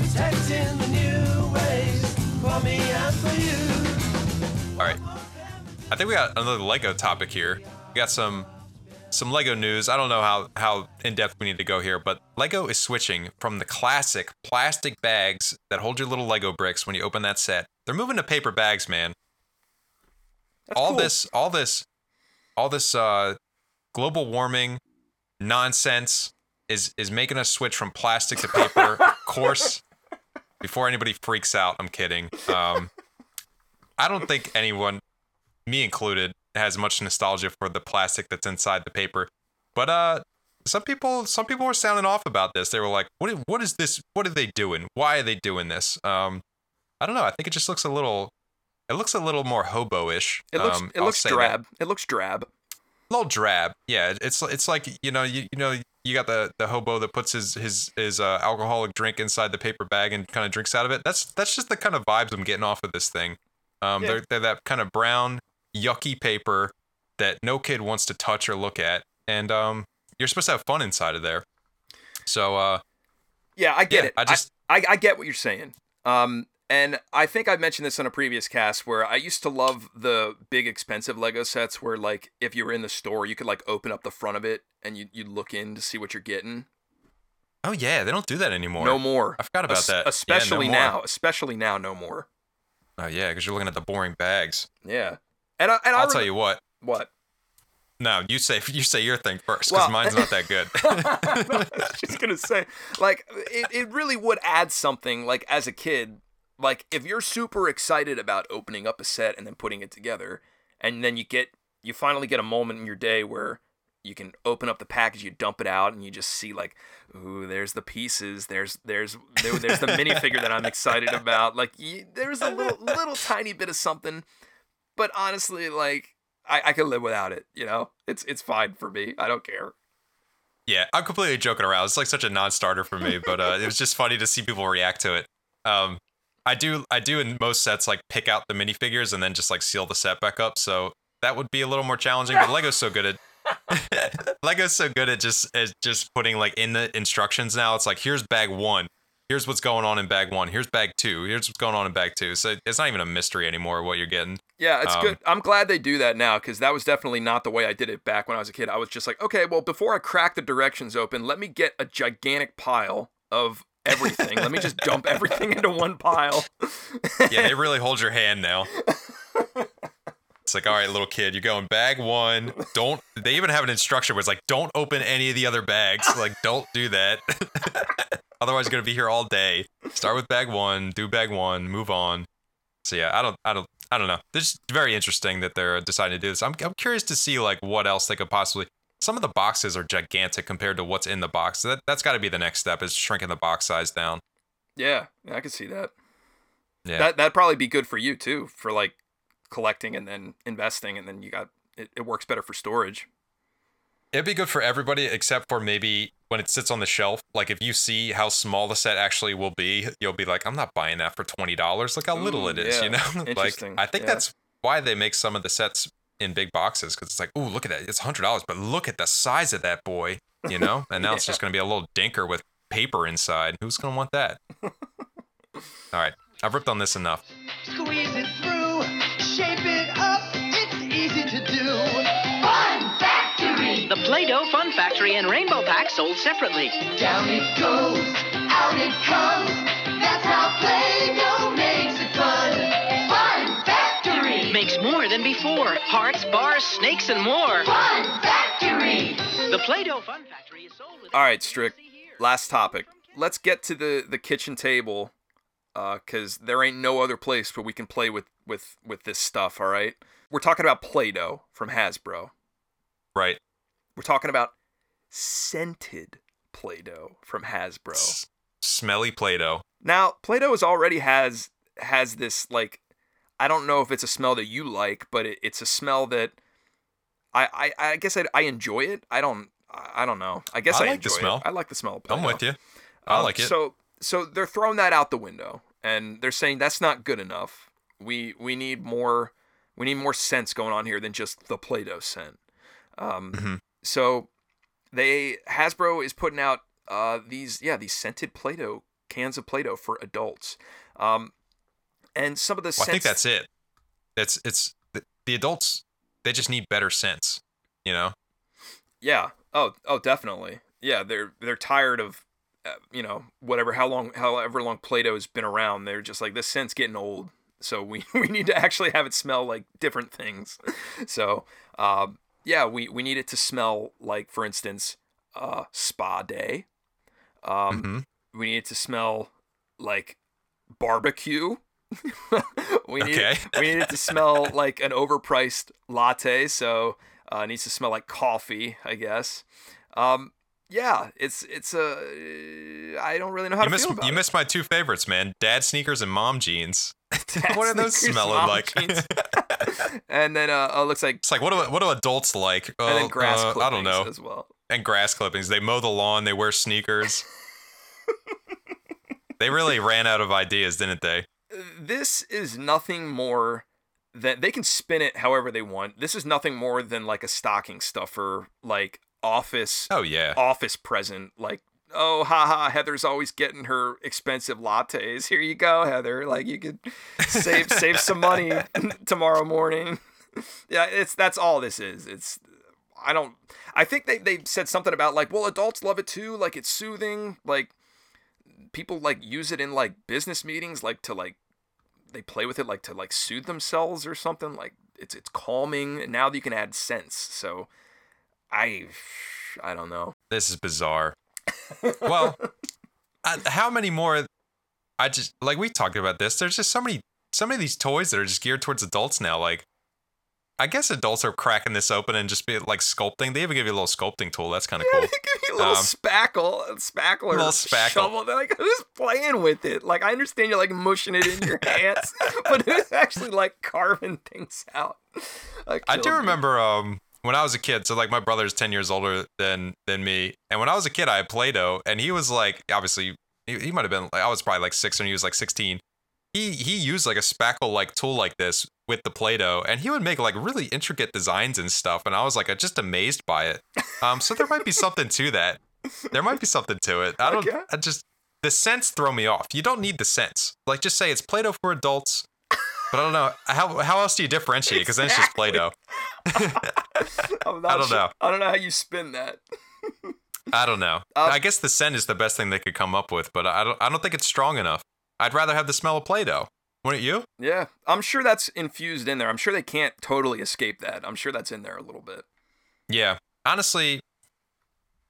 Protecting the new ways for me and for you. All right. I think we got another Lego topic here. We got some some Lego news. I don't know how how in depth we need to go here, but Lego is switching from the classic plastic bags that hold your little Lego bricks when you open that set. They're moving to paper bags, man. That's all cool. this all this all this uh global warming nonsense is is making us switch from plastic to paper. of course, before anybody freaks out, I'm kidding. Um I don't think anyone, me included, has much nostalgia for the plastic that's inside the paper. But uh some people some people were sounding off about this. They were like, "What what is this? What are they doing? Why are they doing this?" Um I don't know. I think it just looks a little it looks a little more hobo-ish. It looks Um, it I'll looks say that. drab. It looks drab. A little drab. Yeah, it's it's like, you know, you, you know, you got the the hobo that puts his his his uh, alcoholic drink inside the paper bag and kind of drinks out of it. That's that's just the kind of vibes I'm getting off of this thing. Um, Yeah. they're they're that kind of brown, yucky paper that no kid wants to touch or look at, and um, you're supposed to have fun inside of there. So uh, Yeah, I get Yeah, it. I just- I, I get what you're saying. Um, and I think I mentioned this on a previous cast where I used to love the big expensive Lego sets where like if you were in the store you could like open up the front of it and you you'd look in to see what you're getting. oh yeah, they don't do that anymore. No more. I forgot about Es- that. Yeah, no Especially now. Especially now. No more. Oh yeah, because you're looking at the boring bags. Yeah. And I and I I'll tell you what. what. No, you say you say your thing first, because Well- mine's not that good. I was just gonna say, like, it, it really would add something. Like as a kid, like if you're super excited about opening up a set and then putting it together, and then you get you finally get a moment in your day where you can open up the package, you dump it out, and you just see like, ooh, there's the pieces, there's there's there, there's the minifigure that I'm excited about. Like you, there's a little little tiny bit of something, but honestly, like. I, I can live without it, you know. It's it's fine for me. I don't care. Yeah, I'm completely joking around. It's like such a non-starter for me, but uh, it was just funny to see people react to it. Um, I do, I do in most sets like pick out the minifigures and then just like seal the set back up. So that would be a little more challenging. But Lego's so good at Lego's so good at just at just putting like in the instructions now. It's like here's bag one, here's what's going on in bag one, here's bag two, here's what's going on in bag two. So it's not even a mystery anymore what you're getting. Yeah, it's Um, good. I'm glad they do that now because that was definitely not the way I did it back when I was a kid. I was just like, okay, well, before I crack the directions open, let me get a gigantic pile of everything. let me just dump everything into one pile. Yeah, they really hold your hand now. It's like, all right, little kid, you're going bag one. Don't. They even have an instruction where it's like, don't open any of the other bags. Like, don't do that. Otherwise, you're gonna be here all day. Start with bag one, do bag one, move on. So yeah, I don't, I don't, I don't know. It's very interesting that they're deciding to do this. I'm, I'm curious to see like what else they could possibly. Some of the boxes are gigantic compared to what's in the box. So that that's got to be the next step is shrinking the box size down. yeah, I can see that. Yeah. That that'd probably be good for you too, for like collecting and then investing, and then you got it, it works better for storage. It'd be good for everybody except for maybe when it sits on the shelf. Like if you see how small the set actually will be, you'll be like, I'm not buying that for twenty dollars. Look how little Ooh, it is, you know? like Interesting, I think yeah. that's why they make some of the sets in big boxes because it's like, ooh, look at that. It's hundred dollars, but look at the size of that boy, you know? And now it's just gonna be a little dinker with paper inside. Who's gonna want that? All right. I've ripped on this enough. Squeeze it through, shake easy to do. Fun Factory! The Play Doh Fun Factory and Rainbow Pack sold separately. Down it goes, out it comes. That's how Play-Doh makes it fun. Fun Factory! Makes more than before hearts, bars, snakes, and more. Fun Factory! The Play Doh Fun Factory is sold with. All right, Strick. Last topic. Let's get to the the kitchen table, uh, cause there ain't no other place where we can play with with with this stuff. All right. We're talking about Play-Doh from Hasbro. Right. We're talking about scented Play-Doh from Hasbro. S- smelly Play-Doh. Now, Play-Doh is already has has this like I don't know if it's a smell that you like, but it, it's a smell that I I, I guess I, I enjoy it. I don't I don't know. I guess I I, like the enjoy it. smell. I like the smell. Of I'm with you. I Um, like it. So so they're throwing that out the window and they're saying that's not good enough. We we need more we need more scents going on here than just the Play-Doh scent. Um, Mhm. So they Hasbro is putting out uh, these yeah these scented Play-Doh cans of Play-Doh for adults. Um, and some of the Well, I think that's it. It's it's the, the adults. They just need better sense. You know. Yeah. Oh, oh, definitely. Yeah, they're they're tired of, uh, you know, whatever how long, however long Play-Doh's been around. They're just like this scent's getting old, so we we need to actually have it smell like different things. So, um, yeah, we we need it to smell like, for instance, uh, spa day. Um, Mhm. we need it to smell like barbecue. we need Okay. we need it to smell like an overpriced latte, so uh, it needs to smell like coffee, I guess. Um, yeah, it's it's a I don't really know how You to missed feel about you it. missed my two favorites, man. Dad sneakers and mom jeans. What are those smelling like? and then uh, uh, looks like It's like what do what do adults like? and then Oh, grass uh, clippings I don't know. as well. And grass clippings. They mow the lawn. They wear sneakers. they really ran out of ideas, didn't they? This is nothing more than they can spin it however they want. This is nothing more than like a stocking stuffer, like office Oh yeah. office present like oh haha heather's always getting her expensive lattes. Here you go heather. Like you could save save some money tomorrow morning. Yeah it's that's all this is. It's i don't i think they, they said something about like well adults love it too. Like it's soothing. Like people like use it in like business meetings like to like they play with it like to like soothe themselves or something. Like it's it's calming. Now you can add scents. So i i don't know. This is bizarre. Well, I, how many more? I just like we talked about this. There's just so many, so many of these toys that are just geared towards adults now. Like, I guess adults are cracking this open and just be like sculpting. They even give you a little sculpting tool. That's kind of Yeah, cool. they give you a little Um, spackle, spackle or little spackle. shovel. They're like, who's playing with it? Like, I understand you're like mushing it in your hands, but who's actually like carving things out? I do remember um when I was a kid. So like my brother's ten years older than than me, and when I was a kid, I had Play-Doh, and he was like, obviously, he, he might have been. Like, I was probably like six, and he was like sixteen. He he used like a spackle like tool like this with the Play-Doh, and he would make like really intricate designs and stuff, and I was like just amazed by it. Um, so there might be something to that. There might be something to it. I don't. Okay. I just the scents throw me off. You don't need the scents. Like just say it's Play-Doh for adults. But I don't know how how else do you differentiate? Because then it's just Exactly. Play-Doh. I don't sure- know. I don't know how you spin that. I don't know. Uh, I guess the scent is the best thing they could come up with, but I don't. I don't think it's strong enough. I'd rather have the smell of Play-Doh. Wouldn't you? Yeah, I'm sure that's infused in there. I'm sure they can't totally escape that. I'm sure that's in there a little bit. Yeah. Honestly,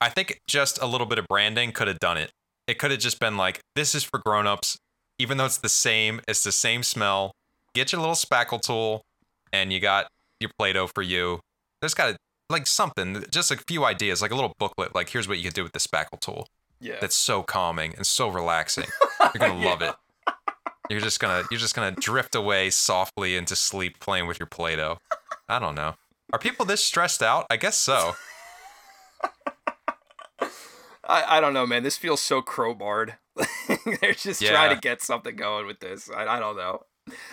I think just a little bit of branding could have done it. It could have just been like, this is for grown-ups, even though it's the same. It's the same smell. Get your little spackle tool, and you got your Play-Doh for you. There's got to like something, just a few ideas, like a little booklet. Like, here's what you could do with the spackle tool. Yeah. that's so calming and so relaxing. You're gonna love it. You're just gonna you're just gonna drift away softly into sleep playing with your Play-Doh. I don't know. Are people this stressed out? I guess so. I, I don't know, man. This feels so crowbarred. They're just Yeah. trying to get something going with this. I, I don't know.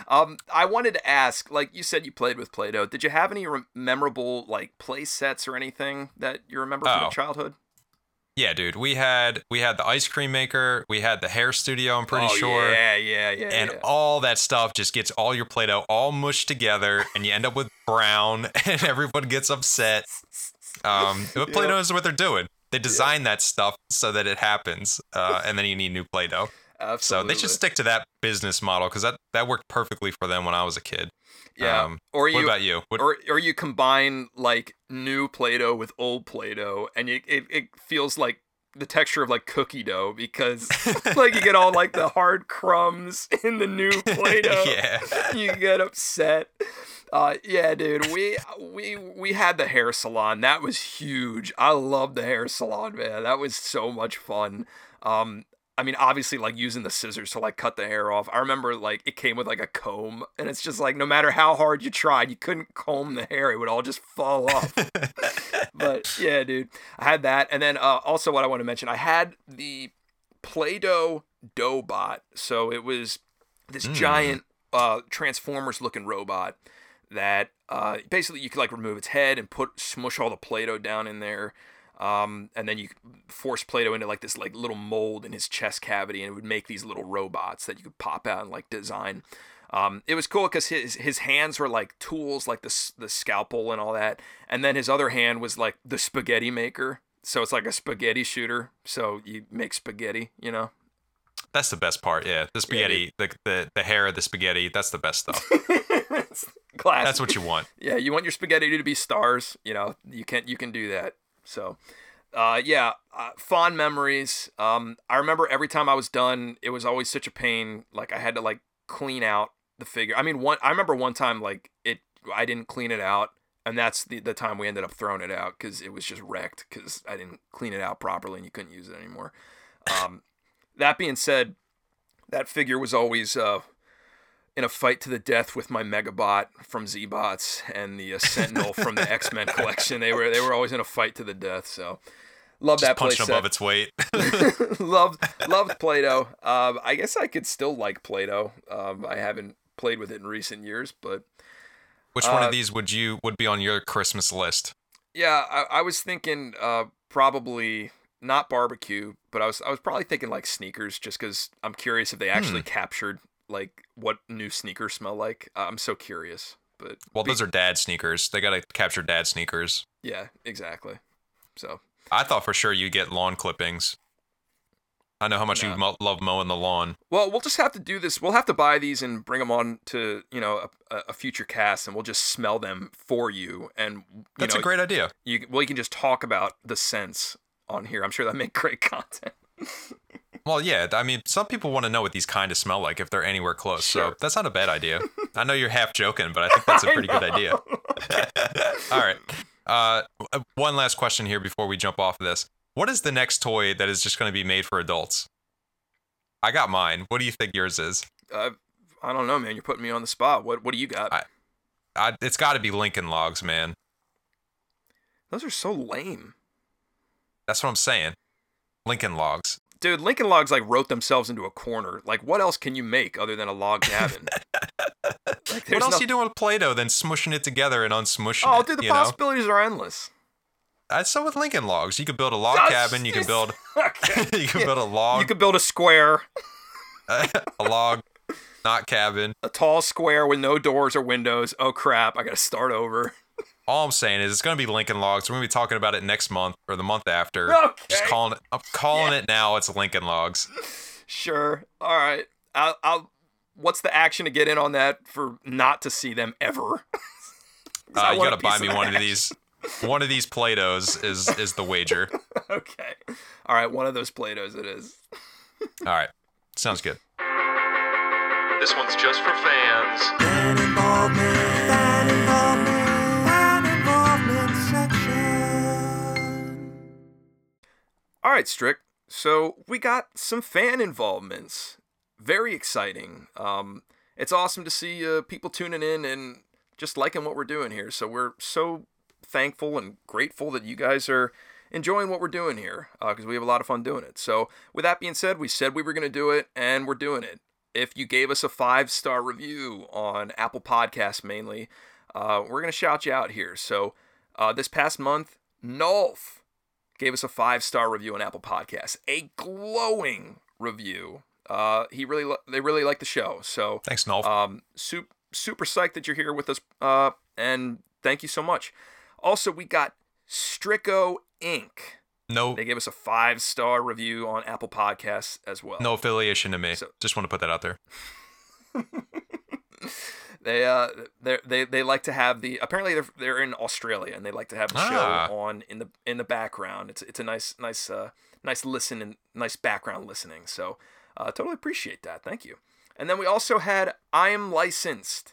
Um, I wanted to ask, like you said, you played with Play-Doh. Did you have any re- memorable like play sets or anything that you remember from Oh. your childhood? Yeah, dude. We had we had the ice cream maker, we had the hair studio, I'm pretty oh, sure. Yeah, yeah, yeah. and yeah. all that stuff just gets all your Play-Doh all mushed together, and you end up with brown, and everyone gets upset. Um, but Play-Doh knows what they're doing. They design that stuff so that it happens, uh, and then you need new Play-Doh. So they should stick to that business model because that, that worked perfectly for them when I was a kid. Yeah. Um, or you what about you? What, or or you combine like new Play-Doh with old Play-Doh, and you, it it feels like the texture of like cookie dough because like you get all like the hard crumbs in the new Play-Doh. yeah. you get upset. Uh, yeah, dude, we we we had the hair salon. That was huge. I love the hair salon, man. That was so much fun. Um, I mean, obviously, like using the scissors to like cut the hair off. I remember like it came with like a comb, and it's just like no matter how hard you tried, you couldn't comb the hair; it would all just fall off. but yeah, dude, I had that, and then uh, also what I want to mention, I had the Play-Doh Doughbot. So it was this giant uh, Transformers-looking robot that uh, basically you could like remove its head and put smush all the Play-Doh down in there. Um, and then you force Play-Doh into like this like little mold in his chest cavity, and it would make these little robots that you could pop out and like design. Um, it was cool because his his hands were like tools, like the the scalpel and all that, and then his other hand was like the spaghetti maker. So it's like a spaghetti shooter. So you make spaghetti, you know. That's the best part. Yeah, the spaghetti, the, the the hair of the spaghetti. That's the best stuff. Classic. That's what you want. yeah, you want your spaghetti to be stars. You know, you can you can do that. So, uh, yeah, uh, fond memories. Um, I remember every time I was done, it was always such a pain. Like I had to like clean out the figure. I mean, one I remember one time like it, I didn't clean it out, and that's the the time we ended up throwing it out because it was just wrecked because I didn't clean it out properly and you couldn't use it anymore. Um, that being said, that figure was always uh, in a fight to the death with my Megabot from ZBots and the uh, Sentinel from the X Men collection. They were they were always in a fight to the death. So love Just that punch set. above its weight. loved loved Play-Doh. Um, I guess I could still like Play-Doh. Um, I haven't played with it in recent years, but Which one Uh, of these would you would be on your Christmas list? yeah, I, I was thinking uh, probably not barbecue, but I was I was probably thinking like sneakers, just because I'm curious if they actually Hmm. captured like what new sneakers smell like. Uh, I'm so curious, but Well, be- those are dad sneakers. They gotta capture dad sneakers. yeah, exactly. So I thought for sure you'd get lawn clippings. I know how much you No. mo- love mowing the lawn. Well, we'll just have to do this. We'll have to buy these and bring them on to you know a, a future cast, and we'll just smell them for you. And you That's know, a great idea. You well, you can just talk about the scents on here. I'm sure that make great content. Well, yeah. I mean, some people want to know what these kind of smell like if they're anywhere close. So that's not a bad idea. I know you're half joking, but I think that's a pretty good idea. All right. Uh, one last question here before we jump off of this. What is the next toy that is just going to be made for adults? I got mine. What do you think yours is? Uh, I don't know, man. You're putting me on the spot. What What do you got? I- I, it's got to be Lincoln Logs, man. Those are so lame, That's what I'm saying. Lincoln Logs. Dude. Lincoln Logs like wrote themselves into a corner. Like, what else can you make other than a log cabin? like, What else no- you doing with Play-Doh than smushing it together and unsmushing Oh, it? dude, the you know? possibilities are endless. Uh, so with Lincoln Logs, you could build a log Oh, cabin. You can build Okay. you can Yeah. build a log, You could build a square, a log, not cabin. a tall square with no doors or windows. Oh crap! I gotta start over. All I'm saying is it's going to be Lincoln Logs. We're going to be talking about it next month or the month after. Just Okay. calling it. I'm calling it now. It's Lincoln Logs. Sure. All right. I'll, I'll. What's the action to get in on that for not to see them ever? Uh, you got to buy me of one of these. One of these Play-Dohs is is the wager. okay. All right. One of those Play-Dohs it is. All right, sounds good. This one's just for fans. All right, Strick. So we got some fan involvements. Very exciting. Um, it's awesome to see uh, people tuning in and just liking what we're doing here. So we're so thankful and grateful that you guys are enjoying what we're doing here because we have a lot of fun doing it. So with that being said, we said we were going to do it and we're doing it. If you gave us a five star review on Apple Podcasts mainly, uh, we're going to shout you out here. So uh, this past month, Nolf gave us a five star review on Apple Podcasts, a glowing review. Uh, he really li- they really like the show, so Thanks, Nolf. um, super super psyched that you're here with us, uh, and thank you so much. Also, we got Strico Inc. no, They gave us a five star review on Apple Podcasts as well. no affiliation to me. So- Just want to put that out there. They uh they they they like to have the apparently they're they're in Australia and they like to have the Ah. show on in the in the background. It's it's a nice nice uh nice listen and nice background listening. So uh totally appreciate that. Thank you. And then we also had I am licensed.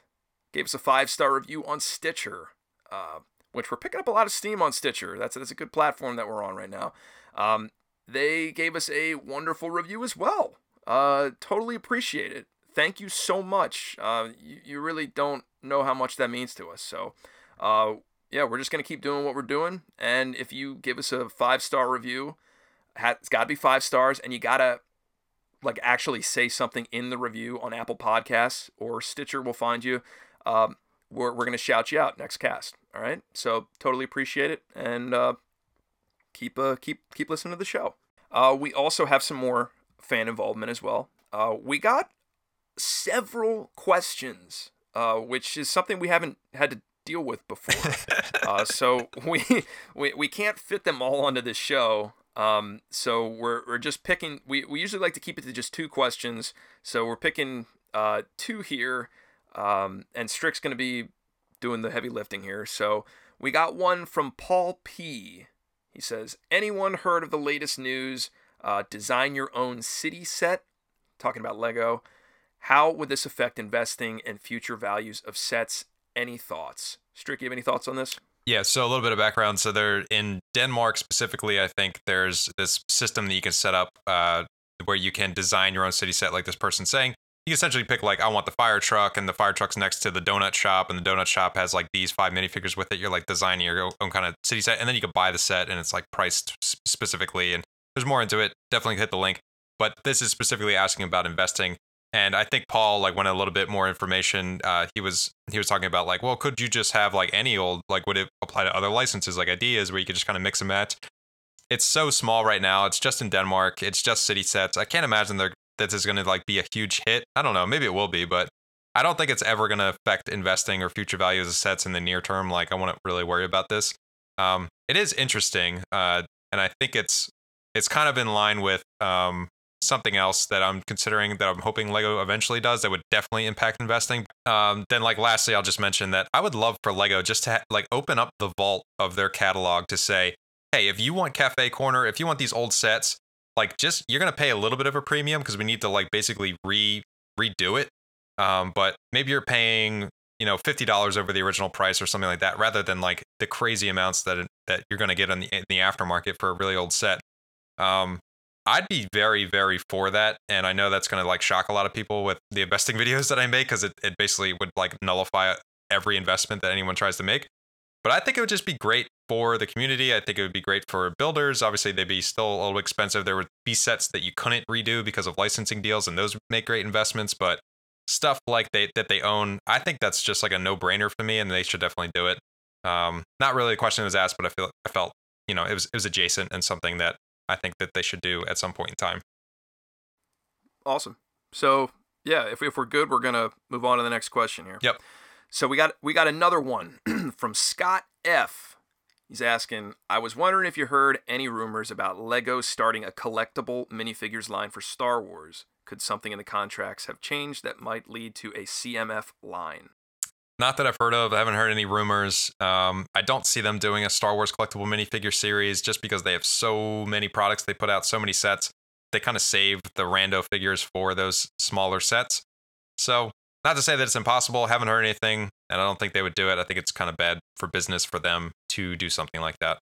Gave us a five star review on Stitcher. Uh which we're picking up a lot of steam on Stitcher. That's that's a good platform that we're on right now. Um they gave us a wonderful review as well. Uh totally appreciate it thank you so much. Uh, you, you really don't know how much that means to us. So, uh, yeah, we're just going to keep doing what we're doing. And if you give us a five star review, it's got to be five stars, and you got to like actually say something in the review on Apple Podcasts or Stitcher will find you. Um, we're we're going to shout you out next cast. All right. So, totally appreciate it. And, uh, keep uh keep keep listening to the show. Uh, we also have some more fan involvement as well. Uh, we got several questions, uh, which is something we haven't had to deal with before. uh, so we, we we can't fit them all onto this show. Um, so we're we're just picking. We, we usually like to keep it to just two questions. So we're picking uh, two here, um, and Strick's gonna be doing the heavy lifting here. So we got one from Paul P. He says, "Anyone heard of the latest news? Uh, design your own city set." Talking about Lego. How would this affect investing and future values of sets? Any thoughts? Strick, you have any thoughts on this? Yeah, so a little bit of background. So they're in Denmark specifically. I think there's this system that you can set up uh, where you can design your own city set, like this person saying. You essentially pick like I want the fire truck, and the fire truck's next to the donut shop, and the donut shop has like these five minifigures with it. You're like designing your own kind of city set, and then you can buy the set, and it's like priced specifically. And there's more into it. Definitely hit the link. But this is specifically asking about investing. And I think Paul like went a little bit more information. Uh, he was he was talking about like, well, could you just have like any old like would it apply to other licenses like ideas where you could just kind of mix and match? It's so small right now. It's just in Denmark. It's just city sets. I can't imagine they're that this is going to like be a huge hit. I don't know. Maybe it will be, but I don't think it's ever going to affect investing or future values of sets in the near term. Like I wouldn't really worry about this. Um, it is interesting, uh, and I think it's it's kind of in line with um, something else that I'm considering that I'm hoping Lego eventually does that would definitely impact investing. Um, then, like, lastly, I'll just mention that I would love for Lego just to ha- like open up the vault of their catalog to say, hey, if you want Cafe Corner, if you want these old sets, like, just you're gonna pay a little bit of a premium because we need to like basically re redo it. Um, but maybe you're paying you know fifty dollars over the original price or something like that, rather than like the crazy amounts that that you're gonna get in the in the aftermarket for a really old set. Um, I'd be very, very for that. And I know that's going to like shock a lot of people with the investing videos that I make because it, it basically would like nullify every investment that anyone tries to make. But I think it would just be great for the community. I think it would be great for builders. Obviously, they'd be still a little expensive. There would be sets that you couldn't redo because of licensing deals, and those make great investments. But stuff like they that they own, I think that's just like a no brainer for me, and they should definitely do it. Um, not really a question that was asked, but I feel I felt you know it was it was adjacent and something that I think that they should do at some point in time. Awesome. So yeah, if, if we're good, we're gonna move on to the next question here. Yep. So we got we got another one from Scott F. He's asking, I was wondering if you heard any rumors about Lego starting a collectible minifigures line for Star Wars. Could something in the contracts have changed that might lead to a CMF line? Not that I've heard of. I haven't heard any rumors. Um, I don't see them doing a Star Wars collectible minifigure series just because they have so many products. They put out so many sets. They kind of save the rando figures for those smaller sets. So, not to say that it's impossible. Haven't heard anything, and I don't think they would do it. I think it's kind of bad for business for them to do something like that.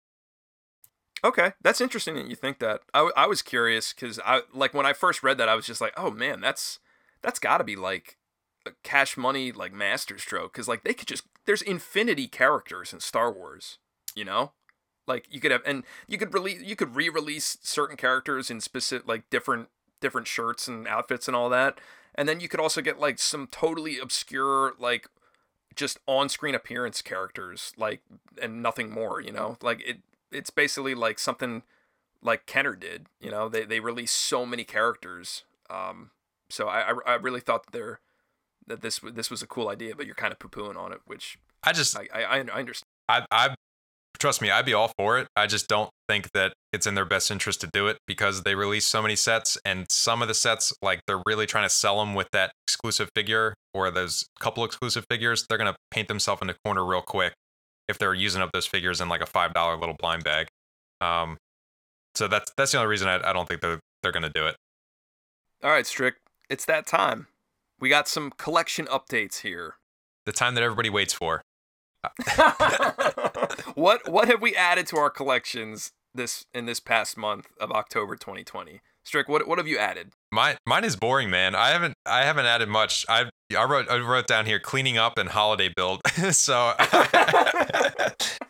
Okay, that's interesting that you think that. I, I was curious because I like when I first read that I was just like, oh man, that's that's got to be like cash money like master stroke because like they could just there's infinity characters in Star Wars, you know, like you could have and you could release you could re-release certain characters in specific like different different shirts and outfits and all that, and then you could also get like some totally obscure like just on-screen appearance characters like and nothing more, you know, like it it's basically like something like Kenner did. You know, they they release so many characters. Um, so I, I I really thought they're that this this was a cool idea, but you're kind of poo pooing on it, which I just I I, I understand. I I trust me, I'd be all for it. I just don't think that it's in their best interest to do it because they release so many sets and some of the sets like they're really trying to sell them with that exclusive figure or those couple exclusive figures, they're going to paint themselves in the corner real quick if they're using up those figures in like a $5 little blind bag. Um so that's that's the only reason I, I don't think they're they're going to do it. All right, Strick, it's that time. We got some collection updates here. The time that everybody waits for. what what have we added to our collections this in this past month of October 2020? Strick, what what have you added? Mine mine is boring, man. I haven't I haven't added much. I I wrote I wrote down here cleaning up and holiday build. so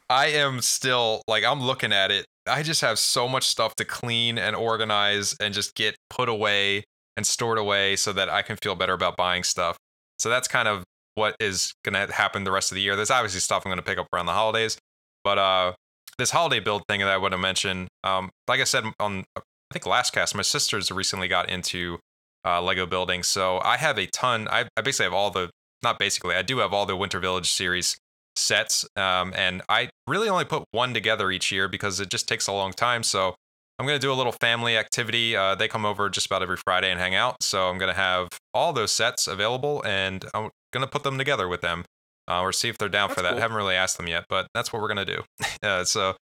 I am still like I'm looking at it. I just have so much stuff to clean and organize and just get put away and stored away so that I can feel better about buying stuff. So that's kind of what is going to happen the rest of the year. There's obviously stuff I'm going to pick up around the holidays, but uh, this holiday build thing that I want to mention, um, like I said on I think last cast, my sisters recently got into uh, Lego building, so I have a ton. I, I basically have all the not basically, I do have all the Winter Village series sets, um, and I really only put one together each year because it just takes a long time. So I'm going to do a little family activity. Uh, they come over just about every Friday and hang out. So I'm going to have all those sets available and I'm going to put them together with them uh, or see if they're down That's for that. cool. haven't really asked them yet, but that's what we're going to do. uh, so,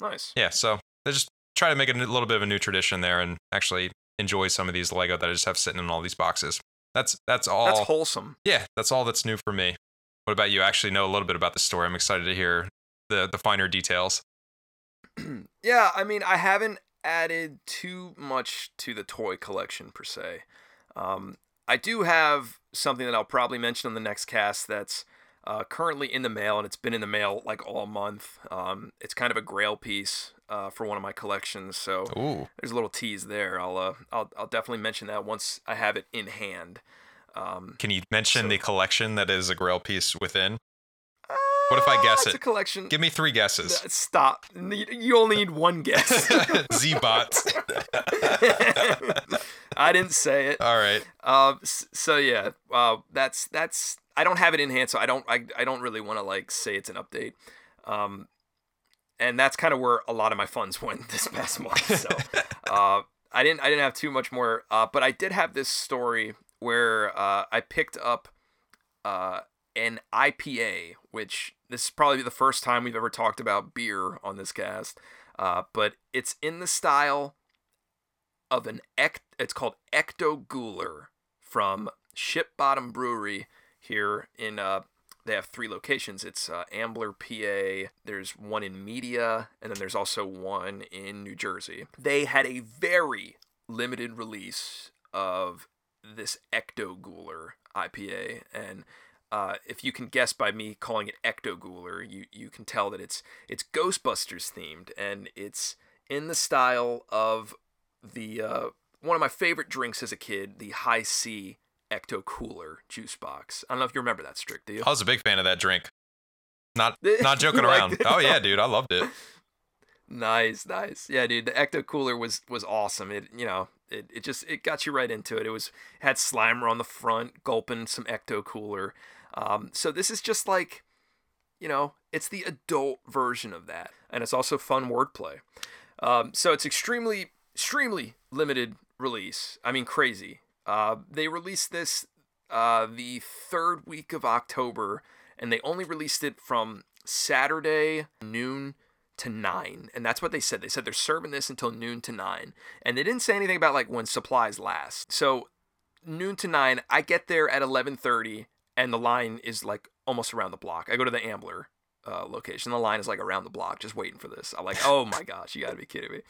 Nice. yeah, so they just try to make a little bit of a new tradition there and actually enjoy some of these Lego that I just have sitting in all these boxes. That's that's all. That's wholesome. yeah, that's all that's new for me. What about you? I actually know a little bit about the story. I'm excited to hear the the finer details. Yeah, I mean, I haven't added too much to the toy collection per se. Um, I do have something that I'll probably mention on the next cast that's uh, currently in the mail, and it's been in the mail like all month. Um, it's kind of a grail piece uh, for one of my collections, so Ooh. there's a little tease there. I'll, uh, I'll I'll definitely mention that once I have it in hand. Um, Can you mention So- the collection that is a grail piece within? What if I guess it's it? a collection. Give me three guesses. Uh, Stop. You only need one guess. Z-Bots. I didn't say it. All right. Uh, so yeah, uh, that's that's. I don't have it in hand, so I don't. I, I don't really want to like say it's an update. Um, and that's kind of where a lot of my funds went this past month. So, uh, I didn't. I didn't have too much more. Uh, but I did have this story where uh, I picked up uh, an IPA, which this is probably the first time we've ever talked about beer on this cast. Uh, but it's in the style of an ect. It's called Ecto Gooler from Ship Bottom Brewery here in. Uh, they have three locations. It's uh, Ambler, PA. There's one in Media, and then there's also one in New Jersey. They had a very limited release of this Ecto Gooler IPA, and uh, if you can guess by me calling it Ecto Gooler, you you can tell that it's it's Ghostbusters themed, and it's in the style of the uh, one of my favorite drinks as a kid, the Hi-C Ecto Cooler juice box. I don't know if you remember that, Strick. Do you? I was a big fan of that drink. Not not joking around. Oh yeah, dude, I loved it. Nice, nice. Yeah, dude, the Ecto Cooler was was awesome. It you know it, it just it got you right into it. It was had Slimer on the front gulping some Ecto Cooler. Um, so this is just like, you know, it's the adult version of that, and it's also fun wordplay. Um, so it's extremely extremely limited release. I mean, crazy. Uh, they released this uh, the third week of October, and they only released it from Saturday noon to nine, and that's what they said. They said they're serving this until noon to nine, and they didn't say anything about like when supplies last. So noon to nine, I get there at eleven thirty, and the line is like almost around the block. I go to the Ambler uh, location. The line is like around the block, just waiting for this. I'm like, oh my gosh, you gotta be kidding me,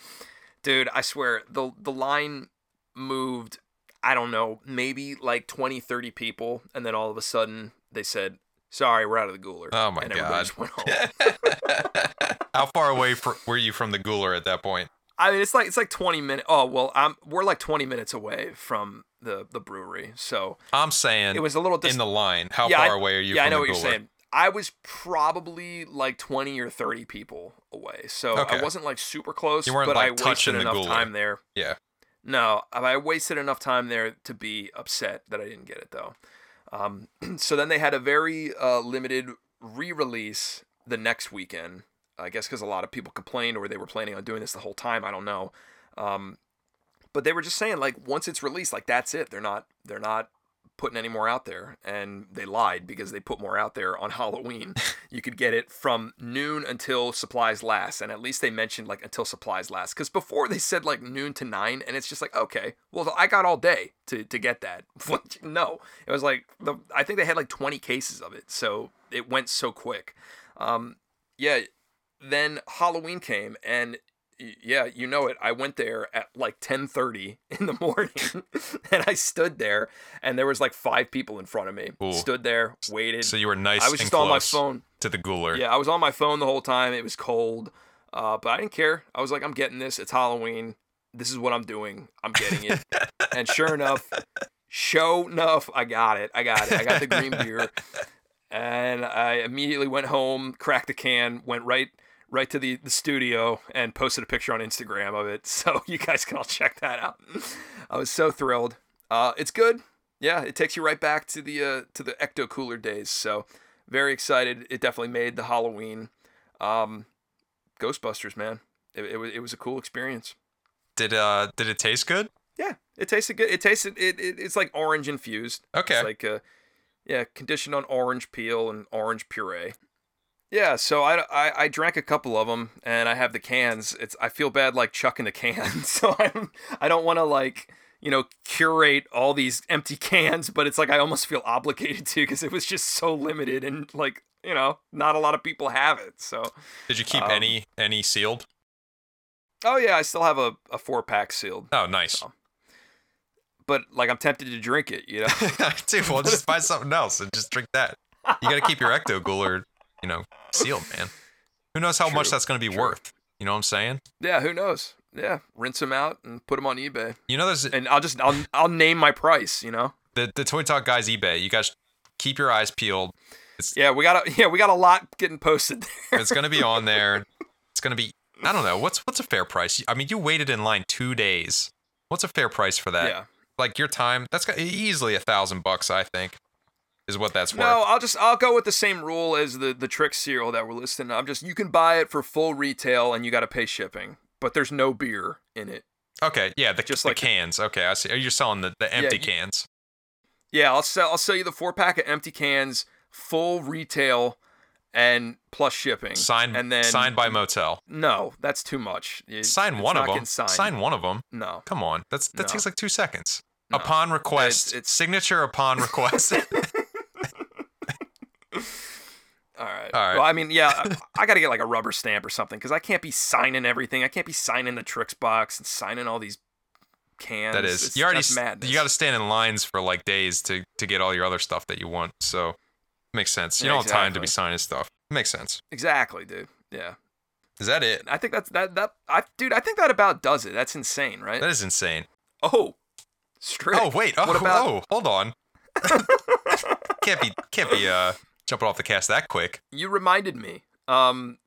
dude! I swear the the line moved. I don't know, maybe like 20, 30 people, and then all of a sudden they said, "Sorry, we're out of the Gooler." Oh my and God. just went home. How far away fr- were you from the Gooler at that point? I mean, it's like it's like twenty minutes. Oh well, I'm we're like twenty minutes away from the the brewery, so I'm saying it was a little dis- in the line. How Yeah, far I- away are you Yeah, I know what you're saying. I was probably like 20 or 30 people away. So Okay. I wasn't like super close, You weren't, but like, I wasted touching the enough time there. Yeah. No, I wasted enough time there to be upset that I didn't get it though. Um, so then they had a very uh, limited re-release the next weekend. I guess because a lot of people complained, or they were planning on doing this the whole time. I don't know. Um, but they were just saying like once it's released, like that's it. They're not they're not putting any more out there, and they lied because they put more out there on Halloween. you could get it from noon until supplies last, and at least they mentioned like until supplies last. Because before they said like noon to nine, and it's just like okay, well I got all day to to get that. no, it was like the I think they had like 20 cases of it, so it went so quick. Um, yeah, then Halloween came and yeah, you know it. I went there at like 10:30 in the morning and I stood there and there was like five people in front of me. Ooh. Stood there, waited. So you were nice I was just on my phone. to the Gooler. Yeah, I was on my phone the whole time. It was cold. Uh, but I didn't care. I was like, I'm getting this. It's Halloween. This is what I'm doing. I'm getting it. and sure enough, show enough, I got it. I got it. I got the green beer. And I immediately went home, cracked a can, went right right to the, the studio and posted a picture on Instagram of it. So you guys can all check that out. I was so thrilled. Uh, it's good. Yeah, it takes you right back to the uh, to the ecto cooler days. So very excited. It definitely made the Halloween. Um, Ghostbusters, man. It, it was it was a cool experience. Did uh did it taste good? Yeah, it tasted good. It tasted it, it it's like orange infused. Okay. It's like uh yeah, conditioned on orange peel and orange puree. Yeah, so I, I, I drank a couple of them and I have the cans. It's I feel bad like chucking the cans, so I don't, I don't want to like you know curate all these empty cans, but it's like I almost feel obligated to because it was just so limited and like you know not a lot of people have it. So Did you keep Um, any any sealed? oh yeah, I still have a, a four pack sealed, Oh, nice. but like I'm tempted to drink it. You know. Dude, well, just buy something else and just drink that. You got to keep your ecto Gooler, you know, sealed, man. Who knows how much that's going to be true. worth? You know what I'm saying? Yeah, who knows? Yeah, rinse them out and put them on eBay. You know, there's And I'll just I'll I'll name my price. You know. the the Toy Talk guys eBay. You guys keep your eyes peeled. Yeah, we got a yeah we got a lot getting posted there. It's going to be on there. It's going to be. I don't know. What's what's a fair price? I mean, you waited in line two days. What's a fair price for that? Yeah. Like your time. That's got easily a thousand bucks. I think is what that's No. I'll just I'll go with the same rule as the the Trix cereal that we're listing. I'm just you can buy it for full retail and you got to pay shipping, but there's no beer in it. Okay. Yeah. The, Just the like- cans. Okay. I see. Oh, you're selling the, the empty you- cans. Yeah, I'll sell I'll sell you the four pack of empty cans, full retail, and plus shipping. Signed. and then signed by Motel. No, that's too much. You- Sign one of them. Sign one of them. No. Come on. That's that No. takes like two seconds. No. Upon request. It's- it's- signature upon request. All right. All right. Well, I mean, yeah, I, I got to get like a rubber stamp or something because I can't be signing everything. I can't be signing the Trix box and signing all these cans. that is. It's- You already. You got to stand in lines for like days to to get all your other stuff that you want. So makes sense. You Yeah, don't have time to be signing stuff. Makes sense. exactly, dude. Yeah. Is that it? I think that's that that I dude. I think that about does it. That's insane, right? That is insane. oh, Strick. Oh wait. Oh, what about? oh hold on. can't be can't be uh jumping off the cast that quick. You reminded me. Um,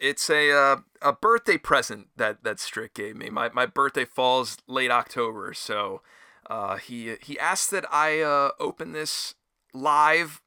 it's a uh, a birthday present that that Strick gave me. My my birthday falls late October, so uh, he he asked that I uh, open this live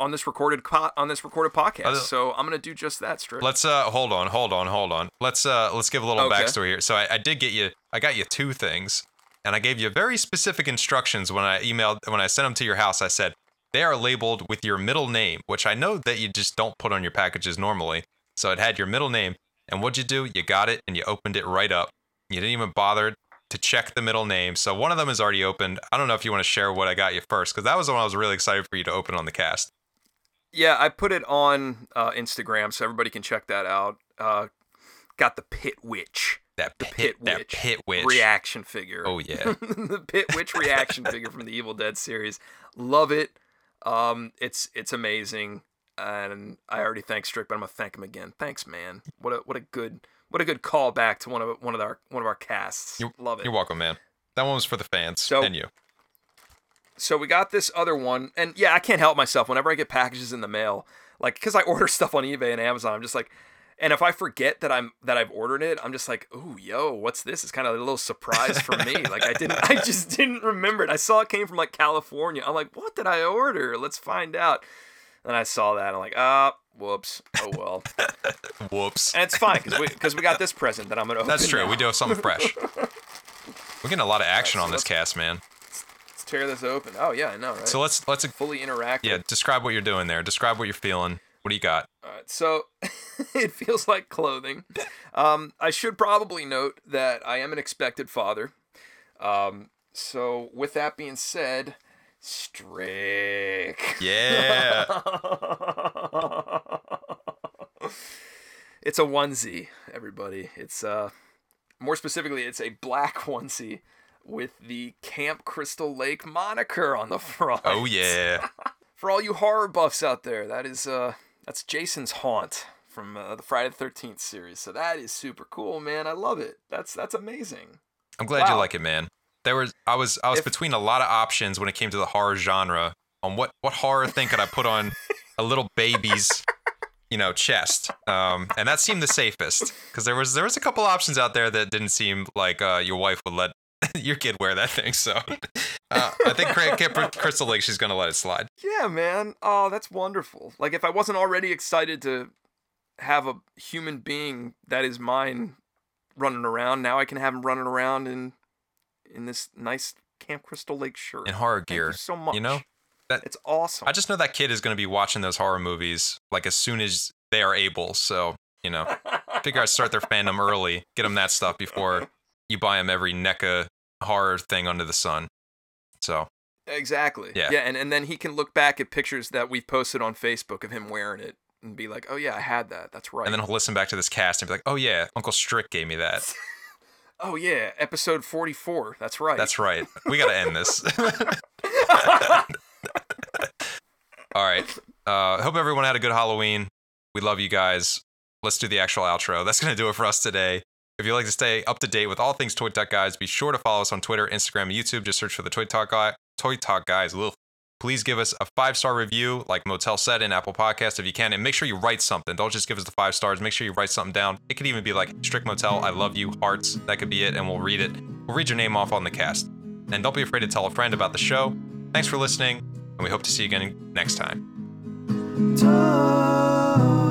on this recorded on this recorded podcast. So I'm gonna do just that, Strick. Let's uh hold on, hold on, hold on. Let's uh let's give a little Okay. backstory here. So I, I did get you I got you two things, and I gave you very specific instructions when I emailed when I sent them to your house. I said they are labeled with your middle name, which I know that you just don't put on your packages normally. So it had your middle name, and what'd you do? You got it and you opened it right up. You didn't even bother to check the middle name. So one of them is already opened. I don't know if you want to share what I got you first, because that was the one I was really excited for you to open on the cast. Yeah, I put it on uh, Instagram so everybody can check that out. Uh, got the Pit Witch. That The pit, Pit that Witch pit witch. reaction figure. Oh yeah. the Pit Witch reaction figure from the Evil Dead series. Love it. Um, it's it's amazing, and I already thanked Strick, but I'm gonna thank him again. Thanks, man. What a what a good what a good callback to one of one of our one of our casts. You're, Love it. You're welcome, man. That one was for the fans So- and you. so we got this other one, and yeah, I can't help myself. Whenever I get packages in the mail, like because I order stuff on eBay and Amazon. I'm just like, and if I forget that I'm that I've ordered it, I'm just like, oh, yo, what's this? It's kind of a little surprise for me. like I didn't, I just didn't remember it. I saw it came from like California. I'm like, what did I order? Let's find out. And I saw that. I'm like, ah, whoops. Oh well. Whoops. And it's fine because we because we got this present that I'm gonna. Open That's true. now. We do have something fresh. We're getting a lot of action so on this cast, man. Let's tear this open. Oh yeah, I know, right? So let's let's fully interact. yeah, describe what you're doing there. Describe what you're feeling. What do you got? Alright, so it feels like clothing. Um, I should probably note that I am an expected father. Um, so with that being said, Strick. Yeah. it's a onesie, everybody. It's uh, more specifically, it's a black onesie with the Camp Crystal Lake moniker on the front. Oh yeah. For all you horror buffs out there, that is uh that's Jason's haunt from uh, the Friday the 13th series. So that is super cool, man. I love it. That's that's amazing. I'm glad you like it, man. There was I was I was If- between a lot of options when it came to the horror genre on what what horror thing could I put on a little baby's you know chest, um, and that seemed the safest because there was there was a couple options out there that didn't seem like uh, your wife would let your kid wear that thing. So uh, I think Crystal Lake she's gonna let it slide. Yeah, man. Oh, that's wonderful. Like if I wasn't already excited to have a human being that is mine running around, now I can have him running around in in this nice Camp Crystal Lake shirt. In horror gear, you so much. you know? That- it's awesome. I just know that kid is gonna be watching those horror movies like as soon as they are able. So you know, figure I'd start their fandom early, get them that stuff before you buy them every NECA horror thing under the sun. So Exactly. Yeah. Yeah, and, and then he can look back at pictures that we've posted on Facebook of him wearing it and be like, oh, yeah, I had that. That's right. and then he'll listen back to this cast and be like, "Oh yeah, Uncle Strick gave me that. oh, yeah, episode 44. That's right. That's right. We gotta end this." All right. Uh, hope everyone had a good Halloween. We love you guys. Let's do the actual outro. That's gonna do it for us today. If you'd like to stay up to date with all things Toy Talk Guys, be sure to follow us on Twitter, Instagram, and YouTube. Just search for the Toy Talk Guy, Toy Talk Guys. Ugh. Please give us a five star review, like Motel said in Apple Podcast, if you can, and make sure you write something. Don't just give us the five stars. Make sure you write something down. It could even be like Strick Motel, I love you, hearts. That could be it, and we'll read it. We'll read your name off on the cast. And don't be afraid to tell a friend about the show. Thanks for listening, and we hope to see you again next time. Toy